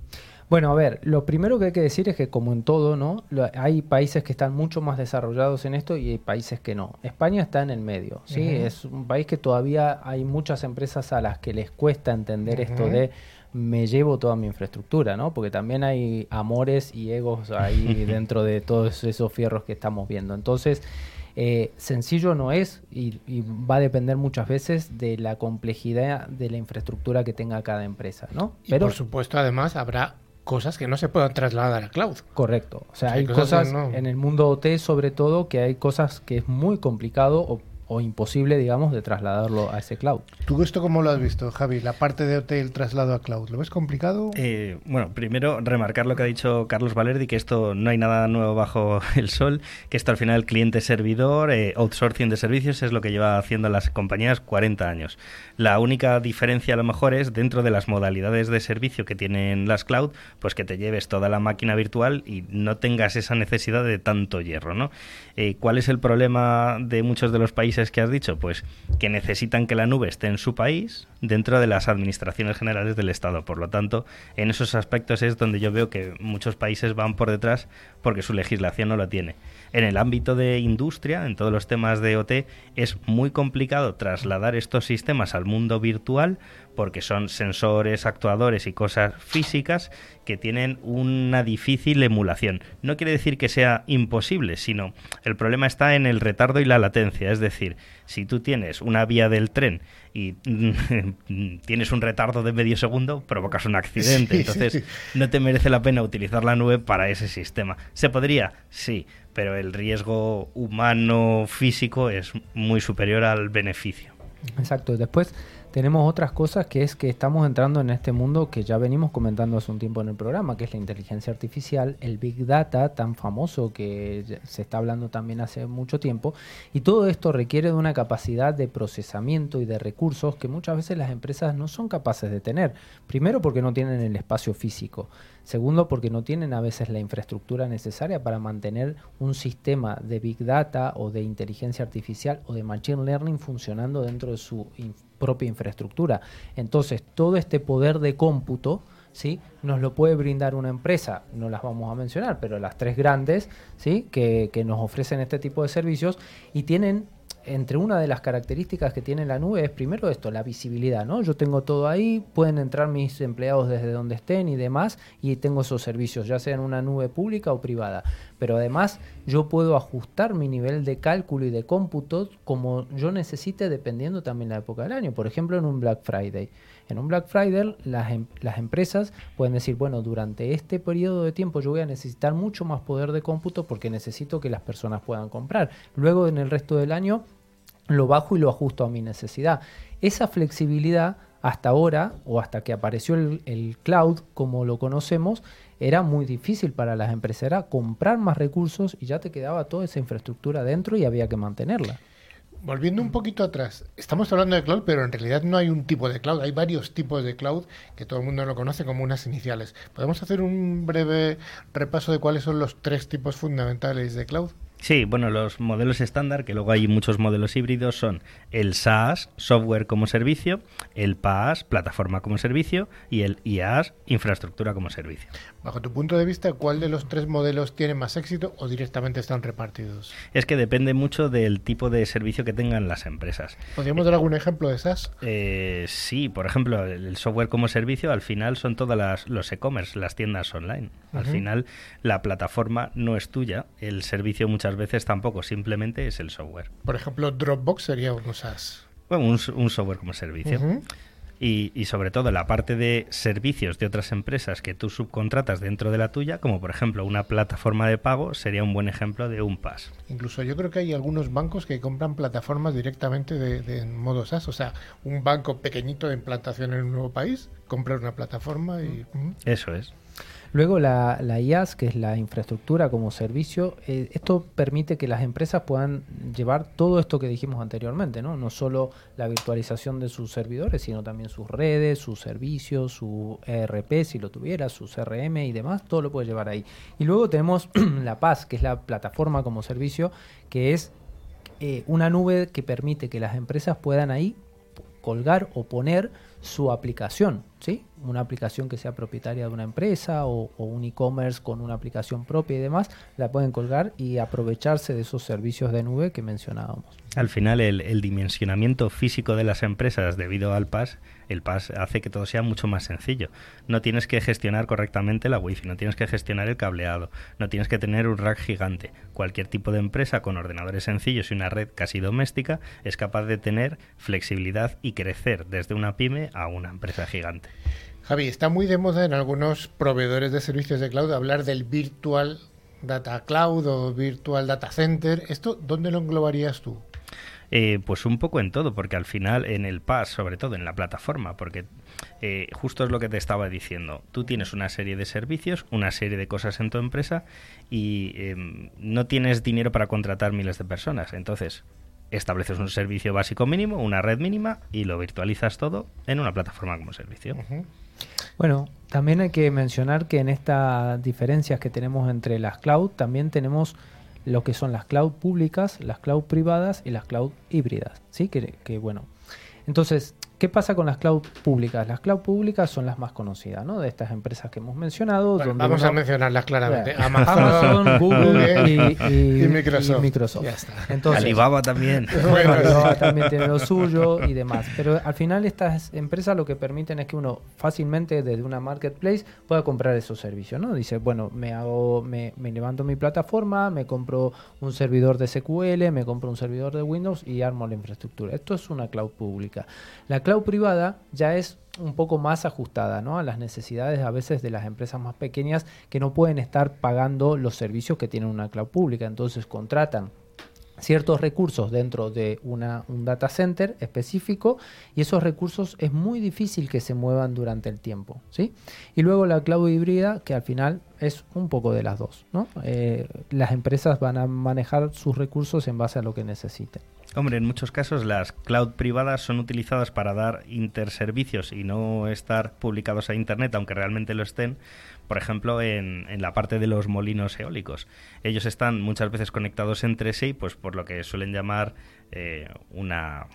Bueno, a ver, lo primero que hay que decir es que como en todo, ¿no? Hay países que están mucho más desarrollados en esto y hay países que no. España está en el medio, ¿sí? Es un país que todavía hay muchas empresas a las que les cuesta entender esto de me llevo toda mi infraestructura, ¿no? Porque también hay amores y egos ahí *laughs* dentro de todos esos fierros que estamos viendo. Entonces, eh, sencillo no es y, va a depender muchas veces de la complejidad de la infraestructura que tenga cada empresa, ¿no? Pero, por supuesto, además, habrá cosas que no se puedan trasladar a cloud. Correcto. O sea, hay, cosas, en el mundo OT sobre todo que hay cosas que es muy complicado o o imposible, digamos, de trasladarlo a ese cloud. ¿Tú esto cómo lo has visto, Javi? La parte de hotel traslado a cloud, ¿lo ves complicado? Eh, bueno, primero remarcar lo que ha dicho Carlos Valerdi, que esto no hay nada nuevo bajo *laughs* el sol, que esto al final cliente-servidor, eh, outsourcing de servicios es lo que lleva haciendo las compañías 40 años. La única diferencia a lo mejor es dentro de las modalidades de servicio que tienen las cloud, pues que te lleves toda la máquina virtual y no tengas esa necesidad de tanto hierro, ¿no? Eh, ¿Cuál es el problema de muchos de los países que has dicho? Pues que necesitan que la nube esté en su país dentro de las administraciones generales del Estado. Por lo tanto, en esos aspectos es donde yo veo que muchos países van por detrás porque su legislación no lo tiene. En el ámbito de industria, en todos los temas de OT, es muy complicado trasladar estos sistemas al mundo virtual porque son sensores, actuadores y cosas físicas que tienen una difícil emulación. No quiere decir que sea imposible, sino el problema está en el retardo y la latencia. Es decir, si tú tienes una vía del tren y *laughs* tienes un retardo de medio segundo, provocas un accidente. Entonces, no te merece la pena utilizar la nube para ese sistema. ¿Se podría? Sí, pero el riesgo humano físico es muy superior al beneficio. Exacto. Después tenemos otras cosas que es que estamos entrando en este mundo que ya venimos comentando hace un tiempo en el programa, que es la inteligencia artificial, el big data tan famoso que se está hablando también hace mucho tiempo, y todo esto requiere de una capacidad de procesamiento y de recursos que muchas veces las empresas no son capaces de tener. Primero porque no tienen el espacio físico. Segundo, porque no tienen a veces la infraestructura necesaria para mantener un sistema de Big Data o de inteligencia artificial o de Machine Learning funcionando dentro de su propia infraestructura. Entonces, todo este poder de cómputo, ¿sí? nos lo puede brindar una empresa, no las vamos a mencionar, pero las tres grandes ¿sí? que, que nos ofrecen este tipo de servicios y tienen entre una de las características que tiene la nube es primero esto, la visibilidad, ¿no? Yo tengo todo ahí, pueden entrar mis empleados desde donde estén y demás, y tengo esos servicios, ya sea en una nube pública o privada. Pero además yo puedo ajustar mi nivel de cálculo y de cómputo como yo necesite dependiendo también la época del año. Por ejemplo, en un Black Friday. En un Black Friday las, em, las empresas pueden decir, bueno, durante este periodo de tiempo yo voy a necesitar mucho más poder de cómputo porque necesito que las personas puedan comprar. Luego en el resto del año lo bajo y lo ajusto a mi necesidad. Esa flexibilidad hasta ahora, o hasta que apareció el, cloud como lo conocemos, era muy difícil para las empresas. Era comprar más recursos y ya te quedaba toda esa infraestructura dentro y había que mantenerla. Volviendo un poquito atrás, estamos hablando de cloud, pero en realidad no hay un tipo de cloud, hay varios tipos de cloud que todo el mundo lo conoce como unas iniciales. ¿Podemos hacer un breve repaso de cuáles son los tres tipos fundamentales de cloud? Sí, bueno, los modelos estándar, que luego hay muchos modelos híbridos, son el SaaS, software como servicio, el PaaS, plataforma como servicio, y el IaaS, infraestructura como servicio. Bajo tu punto de vista, ¿cuál de los tres modelos tiene más éxito o directamente están repartidos? Es que depende mucho del tipo de servicio que tengan las empresas. ¿Podríamos dar algún ejemplo de SaaS? Eh, sí, por ejemplo, el software como servicio al final son todas los e-commerce, las tiendas online. Al final la plataforma no es tuya, el servicio muchas veces tampoco, simplemente es el software. Por ejemplo, Dropbox sería un SaaS. Bueno, un, software como servicio. Y, sobre todo la parte de servicios de otras empresas que tú subcontratas dentro de la tuya, como por ejemplo una plataforma de pago, sería un buen ejemplo de un PAS. Incluso yo creo que hay algunos bancos que compran plataformas directamente de, modo SaaS, o sea, un banco pequeñito de implantación en un nuevo país, compra una plataforma y... Eso es. Luego la, la, IaaS, que es la infraestructura como servicio, eh, esto permite que las empresas puedan llevar todo esto que dijimos anteriormente, ¿no? No solo la virtualización de sus servidores, sino también sus redes, sus servicios, su ERP, si lo tuviera, su CRM y demás, todo lo puede llevar ahí. Y luego tenemos *clears throat* la PaaS, que es la plataforma como servicio, que es eh, una nube que permite que las empresas puedan ahí colgar o poner su aplicación, ¿sí? Una aplicación que sea propietaria de una empresa o, un e-commerce con una aplicación propia y demás, la pueden colgar y aprovecharse de esos servicios de nube que mencionábamos. Al final, el, dimensionamiento físico de las empresas debido al PAS, el PAS hace que todo sea mucho más sencillo. No tienes que gestionar correctamente la wifi, no tienes que gestionar el cableado, no tienes que tener un rack gigante. Cualquier tipo de empresa con ordenadores sencillos y una red casi doméstica es capaz de tener flexibilidad y crecer desde una pyme a una empresa gigante. Javi, está muy de moda en algunos proveedores de servicios de cloud hablar del virtual data cloud o virtual data center. ¿Esto dónde lo englobarías tú? Eh, pues un poco en todo, porque al final en el PAS, sobre todo en la plataforma, porque eh, justo es lo que te estaba diciendo, tú tienes una serie de servicios, una serie de cosas en tu empresa y em, no tienes dinero para contratar miles de personas, entonces estableces un servicio básico mínimo, una red mínima y lo virtualizas todo en una plataforma como servicio. Bueno, también hay que mencionar que en estas diferencias que tenemos entre las cloud, también tenemos lo que son las cloud públicas, las cloud privadas y las cloud híbridas. ¿sí? Que, que bueno. Entonces, ¿Qué pasa con las cloud públicas? Las cloud públicas son las más conocidas, ¿no? De estas empresas que hemos mencionado. vamos a mencionarlas claramente. Amazon, *laughs* Google y, Microsoft. Alibaba también. *laughs* Alibaba también tiene lo suyo y demás. Pero al final estas empresas lo que permiten es que uno fácilmente desde una marketplace pueda comprar esos servicios, ¿no? Dice, bueno, me hago, me, me levanto mi plataforma, me compro un servidor de SQL, me compro un servidor de Windows y armo la infraestructura. Esto es una cloud pública. La cloud privada ya es un poco más ajustada a las necesidades a veces de las empresas más pequeñas que no pueden estar pagando los servicios que tienen una cloud pública. Entonces contratan ciertos recursos dentro de un data center específico y esos recursos es muy difícil que se muevan durante el tiempo. ¿sí? Y luego la cloud híbrida, que al final es un poco de las dos. ¿no? Eh, las empresas van a manejar sus recursos en base a lo que necesiten. Hombre, en muchos casos las cloud privadas son utilizadas para dar interservicios y no estar publicados a Internet, aunque realmente lo estén, por ejemplo, en, en, la parte de los molinos eólicos. Ellos están muchas veces conectados entre sí, pues por lo que suelen llamar eh, una,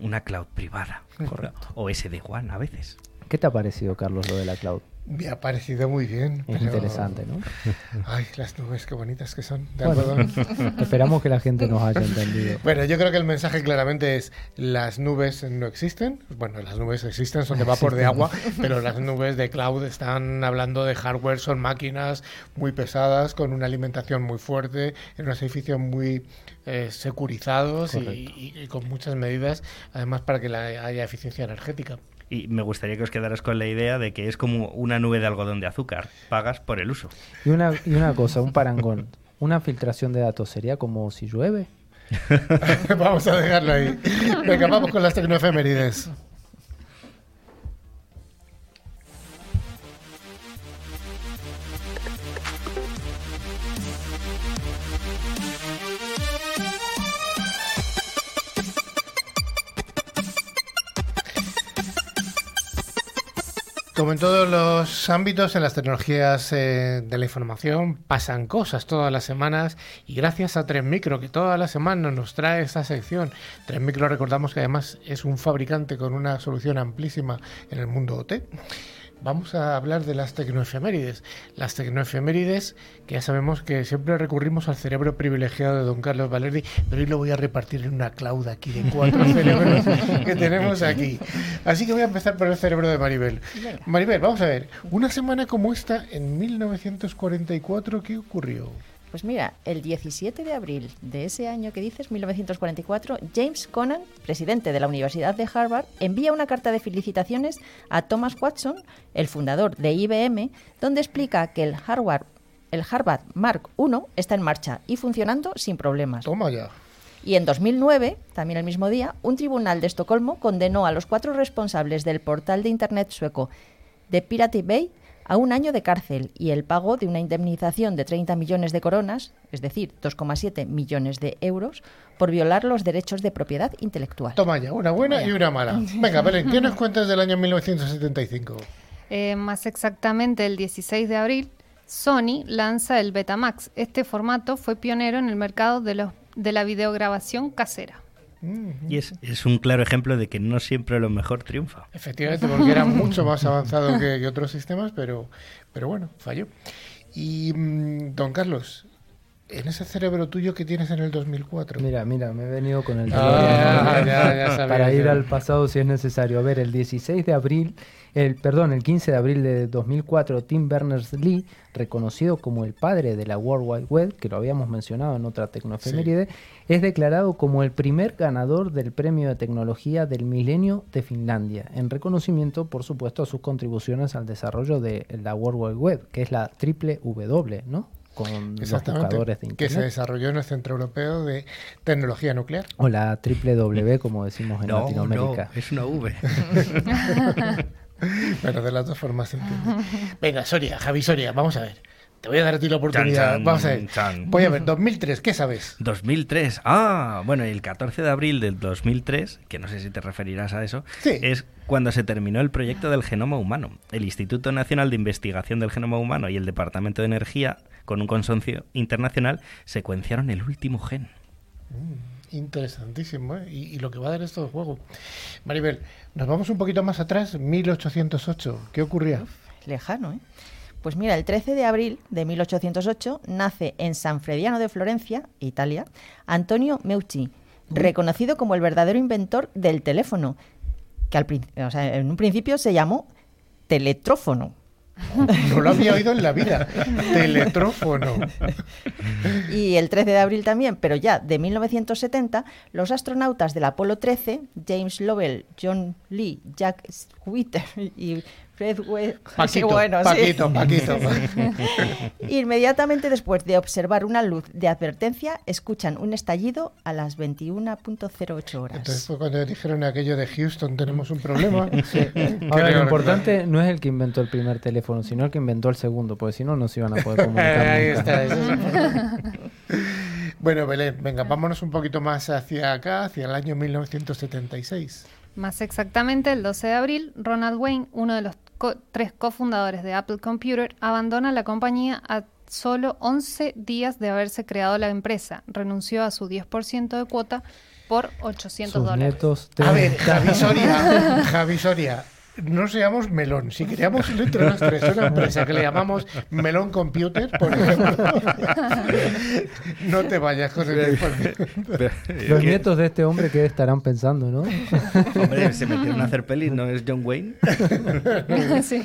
una cloud privada. Correcto. O SD-WAN a veces. ¿Qué te ha parecido, Carlos, lo de la cloud? Me ha parecido muy bien. Es interesante, ¿no? *laughs* Ay, las nubes, qué bonitas que son. De bueno, *laughs* esperamos que la gente nos haya entendido. Bueno, yo creo que el mensaje claramente es, las nubes no existen. Bueno, las nubes existen, son de vapor de agua, pero las nubes de cloud están hablando de hardware, son máquinas muy pesadas, con una alimentación muy fuerte, en unos edificios muy eh, securizados y, y, y, con muchas medidas, además para que la, haya eficiencia energética. Y me gustaría que os quedaras con la idea de que es como una nube de algodón de azúcar. Pagas por el uso. Y una, y una cosa, un parangón. Una filtración de datos sería como si llueve. *laughs* vamos a dejarlo ahí. Venga, vamos con las tecnoefemérides. En todos los ámbitos, en las tecnologías eh, de la información pasan cosas todas las semanas y gracias a Tres Micro, que todas las semanas nos trae esta sección. Tres Micro recordamos que además es un fabricante con una solución amplísima en el mundo OT vamos a hablar de las tecnoefemérides. Las tecnoefemérides, que ya sabemos que siempre recurrimos al cerebro privilegiado de don Carlos Valerdi, pero hoy lo voy a repartir en una clauda aquí de cuatro *laughs* cerebros que tenemos aquí. Así que voy a empezar por el cerebro de Maribel. Maribel, vamos a ver, una semana como esta, en 1944, ¿qué ocurrió? Pues mira, el 17 de abril de ese año que dices, 1944, James Conan, presidente de la Universidad de Harvard, envía una carta de felicitaciones a Thomas Watson, el fundador de IBM, donde explica que el Harvard, el Harvard Mark I está en marcha y funcionando sin problemas. Toma ya. Y en 2009, también el mismo día, un tribunal de Estocolmo condenó a los cuatro responsables del portal de Internet sueco de Pirate Bay a un año de cárcel y el pago de una indemnización de 30 millones de coronas, es decir, 2,7 millones de euros, por violar los derechos de propiedad intelectual. Toma ya, una buena y una mala. Venga, Belén, *laughs* ¿qué nos cuentas del año 1975? Eh, más exactamente, el 16 de abril, Sony lanza el Betamax. Este formato fue pionero en el mercado de, los, de la videograbación casera. Y es, es, un claro ejemplo de que no siempre lo mejor triunfa. Efectivamente, porque era mucho más avanzado que, que otros sistemas, pero, pero bueno, falló. Y mm, don Carlos, en ese cerebro tuyo que tienes en el 2004. Mira, mira, me he venido con el ah, ya, ya sabía, para ir ya. al pasado si es necesario. A ver, el 16 de abril, el perdón, el 15 de abril de 2004, Tim Berners-Lee, reconocido como el padre de la World Wide Web, que lo habíamos mencionado en otra tecnoefeméride, sí. es declarado como el primer ganador del premio de tecnología del milenio de Finlandia, en reconocimiento, por supuesto, a sus contribuciones al desarrollo de la World Wide Web, que es la triple W, ¿no? con los buscadores de Internet. Que se desarrolló en el Centro Europeo de Tecnología Nuclear. O la triple W, como decimos en no, Latinoamérica. No, es una V. *laughs* *laughs* *laughs* bueno, de las dos formas se entiende. Venga, Soria, Javi Soria, vamos a ver. Te voy a dar a ti la oportunidad. Chan, chan, Vamos a ver. chan. Voy a ver, 2003, ¿qué sabes? 2003. Ah, bueno, el 14 de abril del 2003, que no sé si te referirás a eso, Sí. es cuando se terminó el proyecto del genoma humano. El Instituto Nacional de Investigación del Genoma Humano y el Departamento de Energía, con un consorcio internacional, secuenciaron el último gen. Interesantísimo, ¿eh? y, lo que va a dar esto de juego. Maribel, nos vamos un poquito más atrás, 1808. ¿Qué ocurría? Lejano, ¿eh? Pues mira, el 13 de abril de 1808 nace en San Frediano de Florencia, Italia, Antonio Meucci, reconocido como el verdadero inventor del teléfono, que al, o en un principio se llamó teletrófono. *laughs* No lo había oído en la vida. Teletrófono. Y el 13 de abril también, pero ya de 1970, los astronautas del Apolo 13, James Lovell, John Lee, Jack Switter y Fred *laughs* Paquito, bueno, Paquito, Paquito. *laughs* Inmediatamente después de observar una luz de advertencia, escuchan un estallido a las 21.08 horas. Entonces fue cuando dijeron aquello de Houston, tenemos un problema. *laughs* Ahora, lo importante no es el que inventó el primer teléfono, sino el que inventó el segundo, porque si no, no se iban a poder comunicar. Ahí está, bueno, Belén, venga, vámonos un poquito más hacia acá, hacia el año 1976. Más exactamente, el 12 de abril, Ronald Wayne, uno de los tres cofundadores de Apple Computer, abandona la compañía a solo 11 días de haberse creado la empresa. Renunció a su 10% de cuota por 800 dólares. A ver, Javi Soria, *laughs* Javi Soria, no seamos melón. Si creamos dentro de nuestra una empresa que le llamamos Melón Computer, por ejemplo, no te vayas, José. Los nietos de este hombre, ¿qué estarán pensando, no? Hombre, se metieron a hacer pelis, ¿no es John Wayne? *laughs* sí.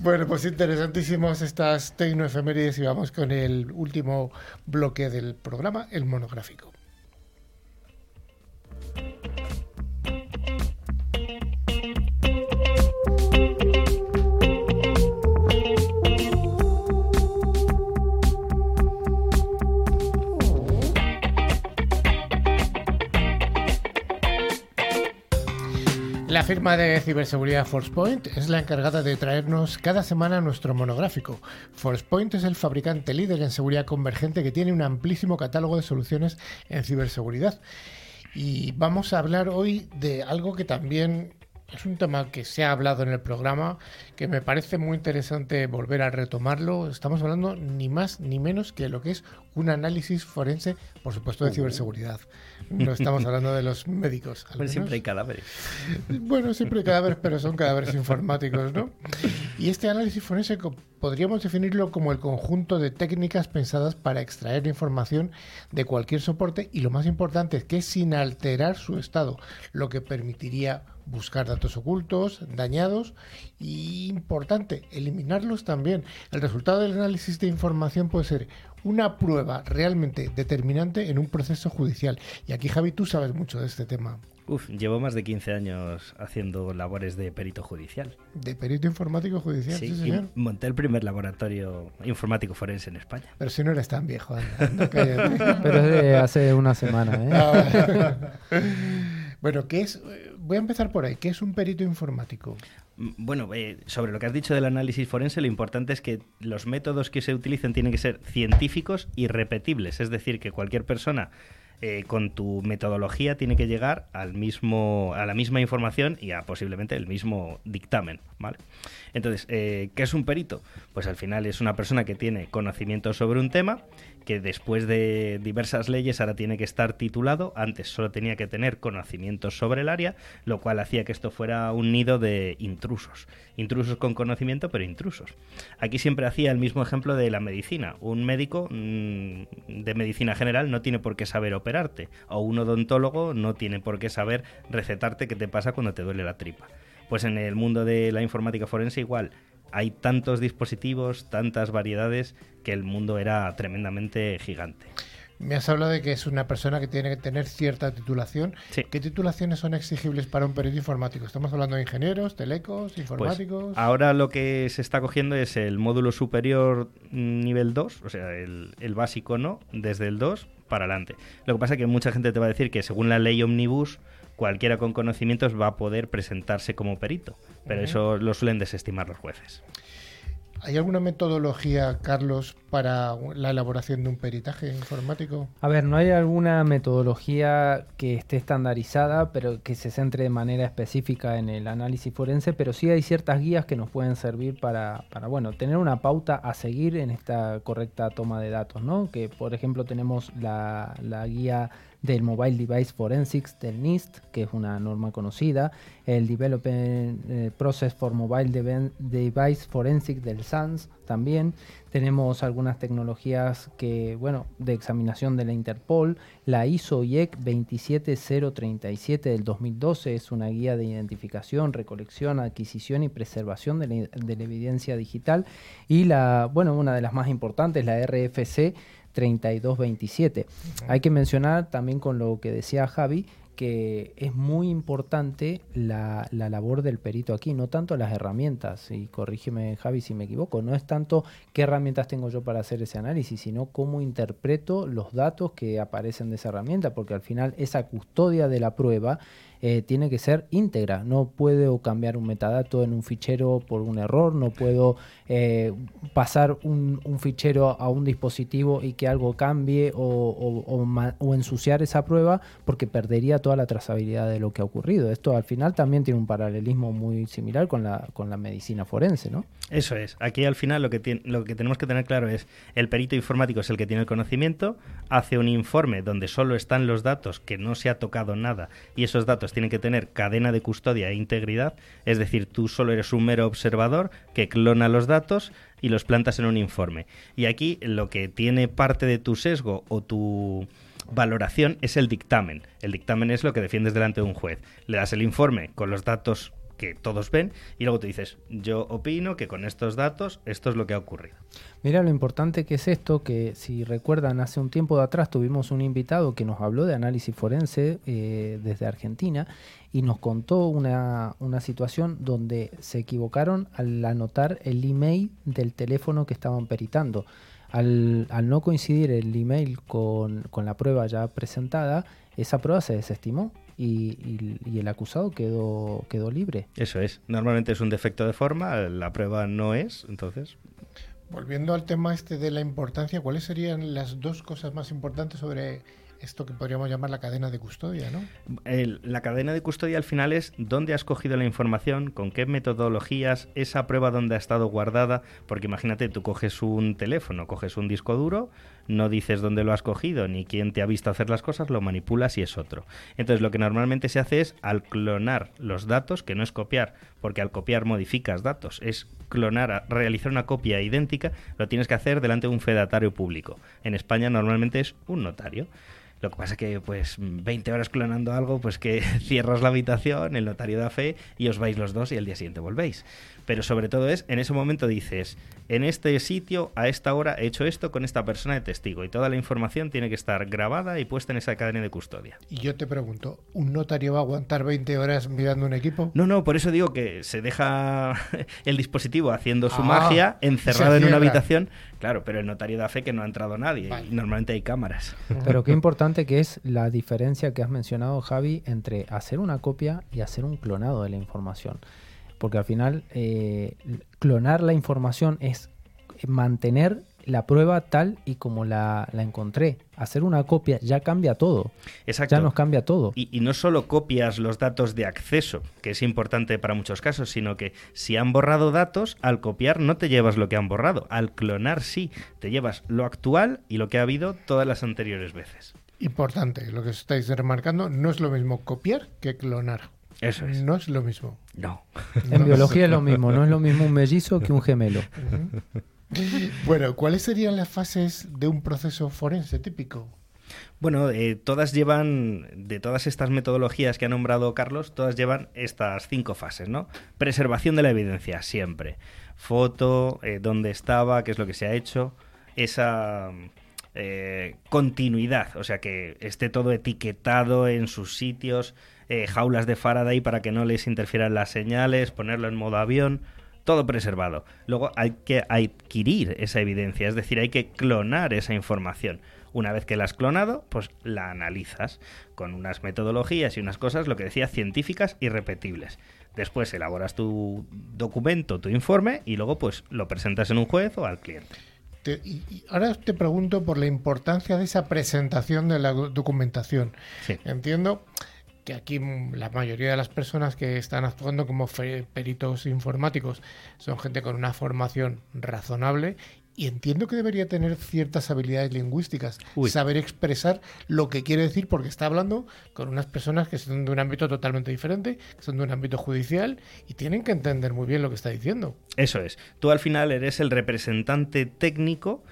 Bueno, pues interesantísimos estas tecnoefemérides y vamos con el último bloque del programa, el monográfico. La firma de ciberseguridad ForcePoint es la encargada de traernos cada semana nuestro monográfico. ForcePoint es el fabricante líder en seguridad convergente que tiene un amplísimo catálogo de soluciones en ciberseguridad. Y vamos a hablar hoy de algo que también es un tema que se ha hablado en el programa, que me parece muy interesante volver a retomarlo. Estamos hablando ni más ni menos que lo que es un análisis forense, por supuesto, de ciberseguridad. No estamos *laughs* hablando de los médicos. Siempre hay cadáveres. Bueno, siempre hay cadáveres, pero son cadáveres informáticos, ¿no? Y este análisis forense podríamos definirlo como el conjunto de técnicas pensadas para extraer información de cualquier soporte y lo más importante es que sin alterar su estado, lo que permitiría buscar datos ocultos, dañados y importante, eliminarlos también. El resultado del análisis de información puede ser una prueba realmente determinante en un proceso judicial. Y aquí, Javi, tú sabes mucho de este tema. Uf, llevo más de 15 años haciendo labores de perito judicial. ¿De perito informático judicial? Sí, señor. monté el primer laboratorio informático forense en España. Pero si no eres tan viejo, anda, *laughs* Pero es de hace una semana, ¿eh? Bueno, ¿qué es? Voy a empezar por ahí. ¿Qué es un perito informático? Mm, bueno, eh, sobre lo que has dicho del análisis forense, lo importante es que los métodos que se utilicen tienen que ser científicos y repetibles, es decir, que cualquier persona eh, con tu metodología tiene que llegar al mismo, a la misma información y a posiblemente el mismo dictamen, ¿vale? Entonces, eh, ¿qué es un perito? Pues al final es una persona que tiene conocimiento sobre un tema que después de diversas leyes ahora tiene que estar titulado, antes solo tenía que tener conocimientos sobre el área, lo cual hacía que esto fuera un nido de intrusos, intrusos con conocimiento pero intrusos. Aquí siempre hacía el mismo ejemplo de la medicina, un médico mm, de medicina general no tiene por qué saber operarte, o un odontólogo no tiene por qué saber recetarte qué te pasa cuando te duele la tripa. Pues en el mundo de la informática forense igual, hay tantos dispositivos, tantas variedades, que el mundo era tremendamente gigante. Me has hablado de que es una persona que tiene que tener cierta titulación. ¿Qué titulaciones son exigibles para un perito informático? ¿Estamos hablando de ingenieros, telecos, pues informáticos? ahora lo que se está cogiendo es el módulo superior nivel 2, o sea, el, el básico no, desde el 2 para adelante. Lo que pasa es que mucha gente te va a decir que según la ley Omnibus, cualquiera con conocimientos va a poder presentarse como perito, pero eso lo suelen desestimar los jueces. ¿Hay alguna metodología, Carlos, para la elaboración de un peritaje informático? A ver, no hay alguna metodología que esté estandarizada, pero que se centre de manera específica en el análisis forense, pero sí hay ciertas guías que nos pueden servir para, para bueno, tener una pauta a seguir en esta correcta toma de datos, ¿no? Que, por ejemplo, tenemos la, la guía del Mobile Device Forensics del NIST, que es una norma conocida, el Development eh, Process for Mobile Device Forensics del SANS también. Tenemos algunas tecnologías que, bueno, de examinación de la Interpol, la ISO IEC 27037 del 2012 es una guía de identificación, recolección, adquisición y preservación de la, de la evidencia digital y la, bueno, una de las más importantes, la RFC 3227. Hay que mencionar también con lo que decía Javi que es muy importante la, la, labor del perito aquí, no tanto las herramientas, y corrígeme Javi si me equivoco, no es tanto qué herramientas tengo yo para hacer ese análisis, sino cómo interpreto los datos que aparecen de esa herramienta, porque al final esa custodia de la prueba eh, tiene que ser íntegra. No puedo cambiar un metadato en un fichero por un error, no puedo eh, pasar un, fichero a un dispositivo y que algo cambie o, ensuciar esa prueba porque perdería toda la trazabilidad de lo que ha ocurrido. Esto al final también tiene un paralelismo muy similar con la, con la medicina forense, ¿no? Eso es. Aquí al final lo que, lo que tenemos que tener claro es el perito informático es el que tiene el conocimiento, hace un informe donde solo están los datos, que no se ha tocado nada, y esos datos tienen que tener cadena de custodia e integridad, es decir, tú solo eres un mero observador que clona los datos y los plantas en un informe. Y aquí lo que tiene parte de tu sesgo o tu valoración es el dictamen. El dictamen es lo que defiendes delante de un juez. Le das el informe con los datos que todos ven y luego tú dices, yo opino que con estos datos esto es lo que ha ocurrido. Mira lo importante que es esto, que si recuerdan hace un tiempo de atrás tuvimos un invitado que nos habló de análisis forense eh, desde Argentina y nos contó una, una, situación donde se equivocaron al anotar el email del teléfono que estaban peritando. Al, al no coincidir el email con, con la prueba ya presentada, esa prueba se desestimó y, el acusado quedó, quedó libre. Eso es. Normalmente es un defecto de forma, la prueba no es, entonces. Volviendo al tema este de la importancia, ¿cuáles serían las dos cosas más importantes sobre esto que podríamos llamar la cadena de custodia, ¿no? la cadena de custodia al final es dónde has cogido la información, con qué metodologías, esa prueba dónde ha estado guardada, porque imagínate, tú coges un teléfono, coges un disco duro, no dices dónde lo has cogido ni quién te ha visto hacer las cosas, lo manipulas y es otro. Entonces lo que normalmente se hace es al clonar los datos, que no es copiar, porque al copiar modificas datos, es clonar, realizar una copia idéntica, lo tienes que hacer delante de un fedatario público. En España normalmente es un notario. Lo que pasa es que, pues, 20 horas clonando algo, pues que *laughs* cierras la habitación, el notario da fe y os vais los dos y el día siguiente volvéis pero sobre todo es, en ese momento dices, en este sitio, a esta hora, he hecho esto con esta persona de testigo y toda la información tiene que estar grabada y puesta en esa cadena de custodia. Y yo te pregunto, ¿un notario va a aguantar 20 horas mirando un equipo? No, no, por eso digo que se deja *laughs* el dispositivo haciendo su ah, magia encerrado en una habitación. Claro, pero el notario da fe que no ha entrado nadie y normalmente hay cámaras. Pero qué importante que es la diferencia que has mencionado, Javi, entre hacer una copia y hacer un clonado de la información porque al final eh, clonar la información es mantener la prueba tal y como la, encontré. Hacer una copia ya cambia todo. Exacto. Ya nos cambia todo. Y, no solo copias los datos de acceso, que es importante para muchos casos, sino que si han borrado datos, al copiar no te llevas lo que han borrado. Al clonar sí, te llevas lo actual y lo que ha habido todas las anteriores veces. Importante, lo que estáis remarcando, no es lo mismo copiar que clonar. Eso es. No es lo mismo. No. En biología es lo mismo, no es lo mismo un mellizo que un gemelo. bueno, ¿cuáles serían las fases de un proceso forense típico? Bueno, eh, todas llevan, de todas estas metodologías que ha nombrado Carlos, todas llevan estas cinco fases, ¿no? Preservación de la evidencia, siempre. Foto, eh, dónde estaba, qué es lo que se ha hecho, esa eh, continuidad, o sea, que esté todo etiquetado en sus sitios, eh, jaulas de Faraday para que no les interfieran las señales, ponerlo en modo avión, todo preservado. Luego hay que adquirir esa evidencia, es decir, hay que clonar esa información. Una vez que la has clonado, pues la analizas con unas metodologías y unas cosas, lo que decía, científicas y repetibles. Después elaboras tu documento, tu informe y luego pues lo presentas en un juez o al cliente. Y ahora te pregunto por la importancia de esa presentación de la documentación. Entiendo que aquí la mayoría de las personas que están actuando como peritos informáticos son gente con una formación razonable y entiendo que debería tener ciertas habilidades lingüísticas, saber expresar lo que quiere decir porque está hablando con unas personas que son de un ámbito totalmente diferente, que son de un ámbito judicial y tienen que entender muy bien lo que está diciendo. Eso es. Tú al final eres el representante técnico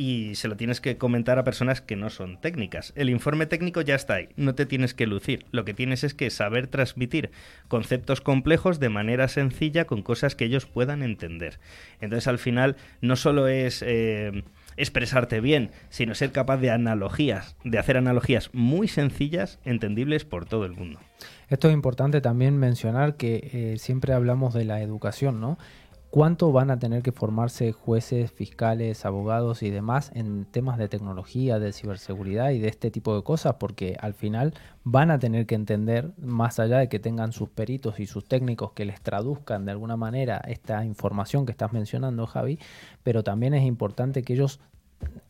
y se lo tienes que comentar a personas que no son técnicas. El informe técnico ya está ahí, no te tienes que lucir. Lo que tienes es que saber transmitir conceptos complejos de manera sencilla con cosas que ellos puedan entender. Entonces al final no solo es... Eh, expresarte bien, sino ser capaz de analogías, de hacer analogías muy sencillas, entendibles por todo el mundo. Esto es importante también mencionar que eh, siempre hablamos de la educación, ¿no? ¿Cuánto van a tener que formarse jueces, fiscales, abogados y demás en temas de tecnología, de ciberseguridad y de este tipo de cosas? Porque al final van a tener que entender, más allá de que tengan sus peritos y sus técnicos que les traduzcan de alguna manera esta información que estás mencionando, Javi, pero también es importante que ellos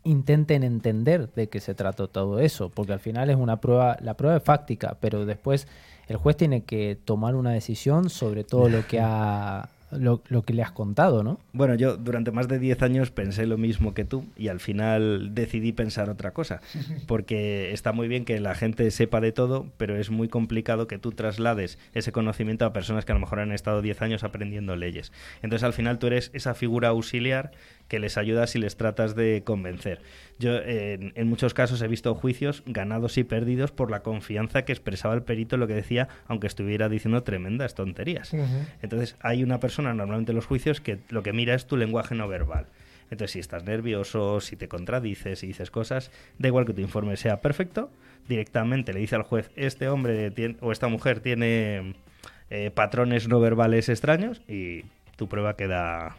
intenten entender de qué se trata todo eso, porque al final es una prueba, la prueba es fáctica, pero después el juez tiene que tomar una decisión sobre todo lo que *laughs* ha lo, lo, que le has contado, ¿no? Bueno, yo durante más de 10 años pensé lo mismo que tú y al final decidí pensar otra cosa, *laughs* porque está muy bien que la gente sepa de todo, pero es muy complicado que tú traslades ese conocimiento a personas que a lo mejor han estado 10 años aprendiendo leyes. Entonces al final tú eres esa figura auxiliar que les ayudas y les tratas de convencer. Yo en, muchos casos he visto juicios ganados y perdidos por la confianza que expresaba el perito en lo que decía, aunque estuviera diciendo tremendas tonterías. Entonces hay una persona normalmente en los juicios que lo que mira es tu lenguaje no verbal. Entonces, si estás nervioso, si te contradices, y dices cosas, da igual que tu informe sea perfecto, directamente le dice al juez, este hombre o esta mujer tiene eh, patrones no verbales extraños y tu prueba queda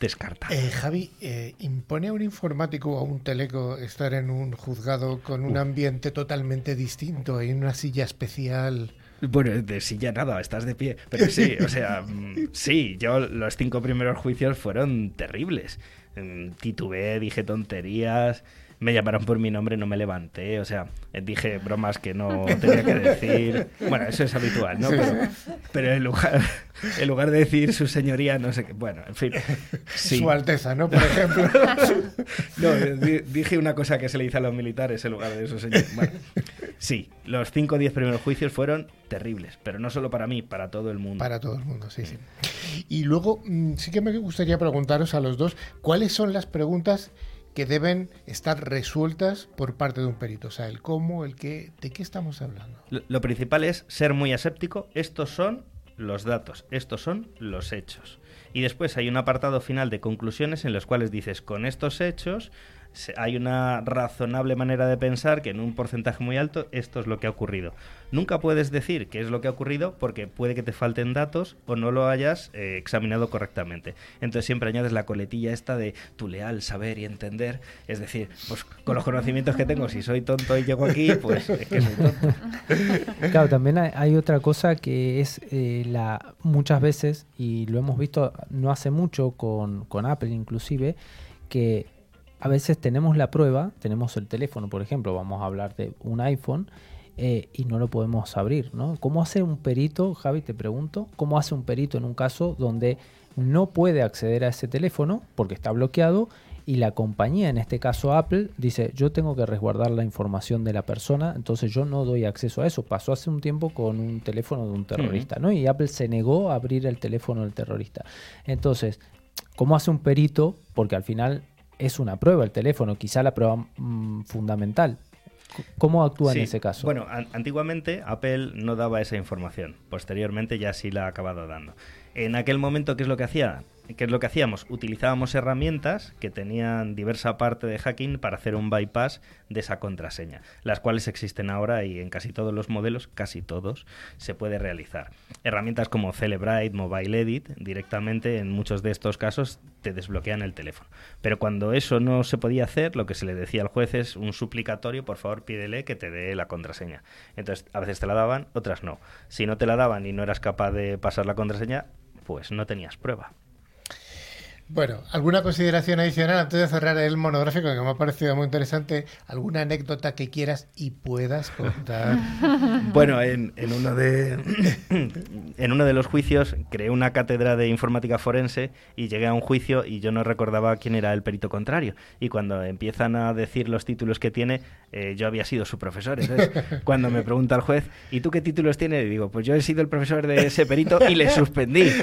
descarta. Eh, Javi, eh, ¿impone a un informático o a un teleco estar en un juzgado con un ambiente totalmente distinto, en una silla especial? Bueno, de silla nada, estás de pie. Pero sí, o sea, *laughs* mm, sí, yo los cinco primeros juicios fueron terribles. Mm, titubeé, dije tonterías me llamaron por mi nombre, no me levanté, o sea, dije bromas que no tenía que decir. Bueno, eso es habitual, ¿no? Pero, en, lugar, en lugar de decir su señoría, no sé qué, bueno, en fin. Su Alteza, ¿no? Por ejemplo. *laughs* no, dije una cosa que se le dice a los militares en lugar de su señor. Bueno, sí, los cinco o diez primeros juicios fueron terribles, pero no solo para mí, para todo el mundo. Para todo el mundo, sí, sí. Y luego, mm, sí que me gustaría preguntaros a los dos, ¿cuáles son las preguntas que deben estar resueltas por parte de un perito. O sea, el cómo, el qué, ¿de qué estamos hablando? Lo, principal es ser muy aséptico. Estos son los datos, estos son los hechos. Y después hay un apartado final de conclusiones en los cuales dices, con estos hechos hay una razonable manera de pensar que en un porcentaje muy alto esto es lo que ha ocurrido. Nunca puedes decir qué es lo que ha ocurrido porque puede que te falten datos o no lo hayas eh, examinado correctamente. Entonces siempre añades la coletilla esta de tu leal saber y entender. Es decir, pues con los conocimientos que tengo, si soy tonto y llego aquí, pues es que soy tonto. *laughs* Claro, también hay, otra cosa que es eh, la muchas veces, y lo hemos visto no hace mucho con, con Apple inclusive, que a veces tenemos la prueba, tenemos el teléfono, por ejemplo, vamos a hablar de un iPhone, eh, y no lo podemos abrir, ¿no? ¿Cómo hace un perito, Javi, te pregunto, cómo hace un perito en un caso donde no puede acceder a ese teléfono porque está bloqueado y la compañía, en este caso Apple, dice yo tengo que resguardar la información de la persona, entonces yo no doy acceso a eso. Pasó hace un tiempo con un teléfono de un terrorista, ¿no? Y Apple se negó a abrir el teléfono del terrorista. Entonces, ¿cómo hace un perito? Porque al final es una prueba el teléfono, quizá la prueba mm, fundamental. ¿Cómo actúa en ese caso? Bueno, antiguamente Apple no daba esa información. Posteriormente ya sí la ha acabado dando. En aquel momento, ¿qué es lo que hacía? ¿Qué es lo que hacíamos? Utilizábamos herramientas que tenían diversa parte de hacking para hacer un bypass de esa contraseña, las cuales existen ahora y en casi todos los modelos, casi todos, se puede realizar. Herramientas como Celebrite, Mobile Edit, directamente en muchos de estos casos te desbloquean el teléfono. Pero cuando eso no se podía hacer, lo que se le decía al juez es un suplicatorio, por favor pídele que te dé la contraseña. Entonces, a veces te la daban, otras no. Si no te la daban y no eras capaz de pasar la contraseña, pues no tenías prueba. Bueno, ¿alguna consideración adicional antes de cerrar el monográfico que me ha parecido muy interesante? ¿Alguna anécdota que quieras y puedas contar? *laughs* Bueno, en, uno de, *coughs* en uno de los juicios creé una cátedra de informática forense y llegué a un juicio y yo no recordaba quién era el perito contrario. Y cuando empiezan a decir los títulos que tiene, eh, yo había sido su profesor. Entonces, *laughs* cuando me pregunta el juez, ¿y tú qué títulos tienes? digo, pues yo he sido el profesor de ese perito y le suspendí. *laughs*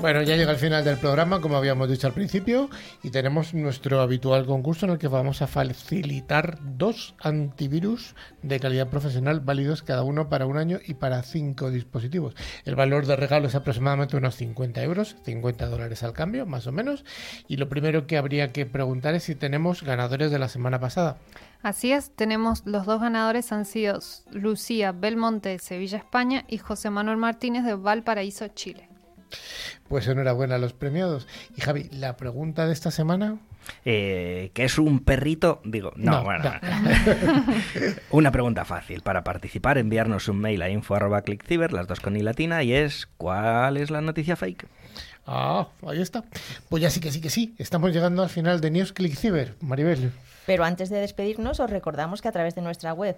Bueno, ya llega el final del programa, como habíamos dicho al principio, y tenemos nuestro habitual concurso en el que vamos a facilitar dos antivirus de calidad profesional válidos cada uno para un año y para cinco dispositivos. El valor de regalo es aproximadamente unos 50 euros, 50 dólares al cambio, más o menos. Y lo primero que habría que preguntar es si tenemos ganadores de la semana pasada. Así es, tenemos los dos ganadores han sido Lucía Belmonte de Sevilla, España y José Manuel Martínez de Valparaíso, Chile. Pues enhorabuena a los premiados. Y Javi, la pregunta de esta semana. Eh, ¿Qué es un perrito? Digo, no, bueno. *laughs* Una pregunta fácil. Para participar, enviarnos un mail a info.clickciber, las dos con i latina, y es ¿cuál es la noticia fake? Ah, ahí está. Pues ya sí que sí que sí. Estamos llegando al final de News Click Cyber, Maribel. Pero antes de despedirnos, os recordamos que a través de nuestra web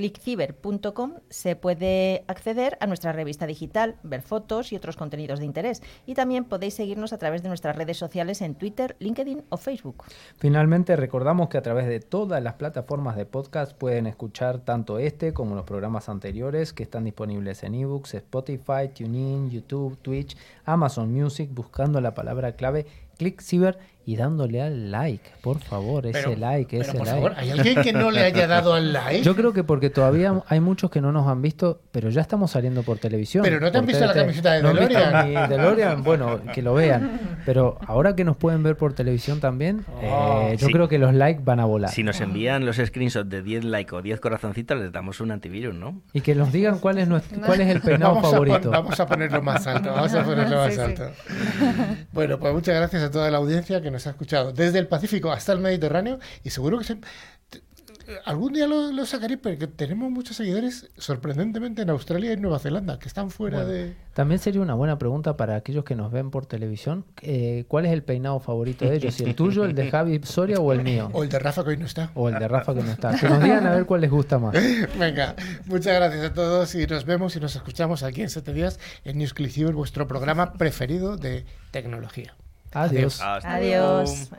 clickciber.com se puede acceder a nuestra revista digital, ver fotos y otros contenidos de interés. Y también podéis seguirnos a través de nuestras redes sociales en Twitter, LinkedIn o Facebook. Finalmente, recordamos que a través de todas las plataformas de podcast pueden escuchar tanto este como los programas anteriores que están disponibles en ebooks, Spotify, TuneIn, YouTube, Twitch, Amazon Music, buscando la palabra clave ClickCiber y dándole al like, por favor, ese like, ese por like. Favor, ¿hay alguien que no le haya dado al like? Yo creo que porque todavía hay muchos que no nos han visto, pero ya estamos saliendo por televisión. Pero no te han visto la camiseta de DeLorean. No DeLorean, bueno, que lo vean. Pero ahora que nos pueden ver por televisión también, oh. eh, yo creo que los likes van a volar. Si nos envían los screenshots de 10 likes o 10 corazoncitos, les damos un antivirus, ¿no? Y que nos digan cuál es nuestro, cuál es el *laughs* peinado favorito. vamos a ponerlo más alto, vamos a *laughs* ponerlo más alto. Bueno, pues muchas gracias a toda la audiencia que nos ha escuchado desde el Pacífico hasta el Mediterráneo y seguro que se, algún día lo, sacaré porque tenemos muchos seguidores sorprendentemente en Australia y Nueva Zelanda que están fuera de... También sería una buena pregunta para aquellos que nos ven por televisión. Eh, ¿Cuál es el peinado favorito de ellos? ¿Si el tuyo, el de *laughs* Javi Soria o el mío? O el de Rafa que hoy no está. O el de Rafa que no está. Que nos digan a ver cuál les gusta más. *laughs* Venga, muchas gracias a todos y nos vemos y nos escuchamos aquí en 7 días en News vuestro programa preferido de tecnología. Adiós. Adiós.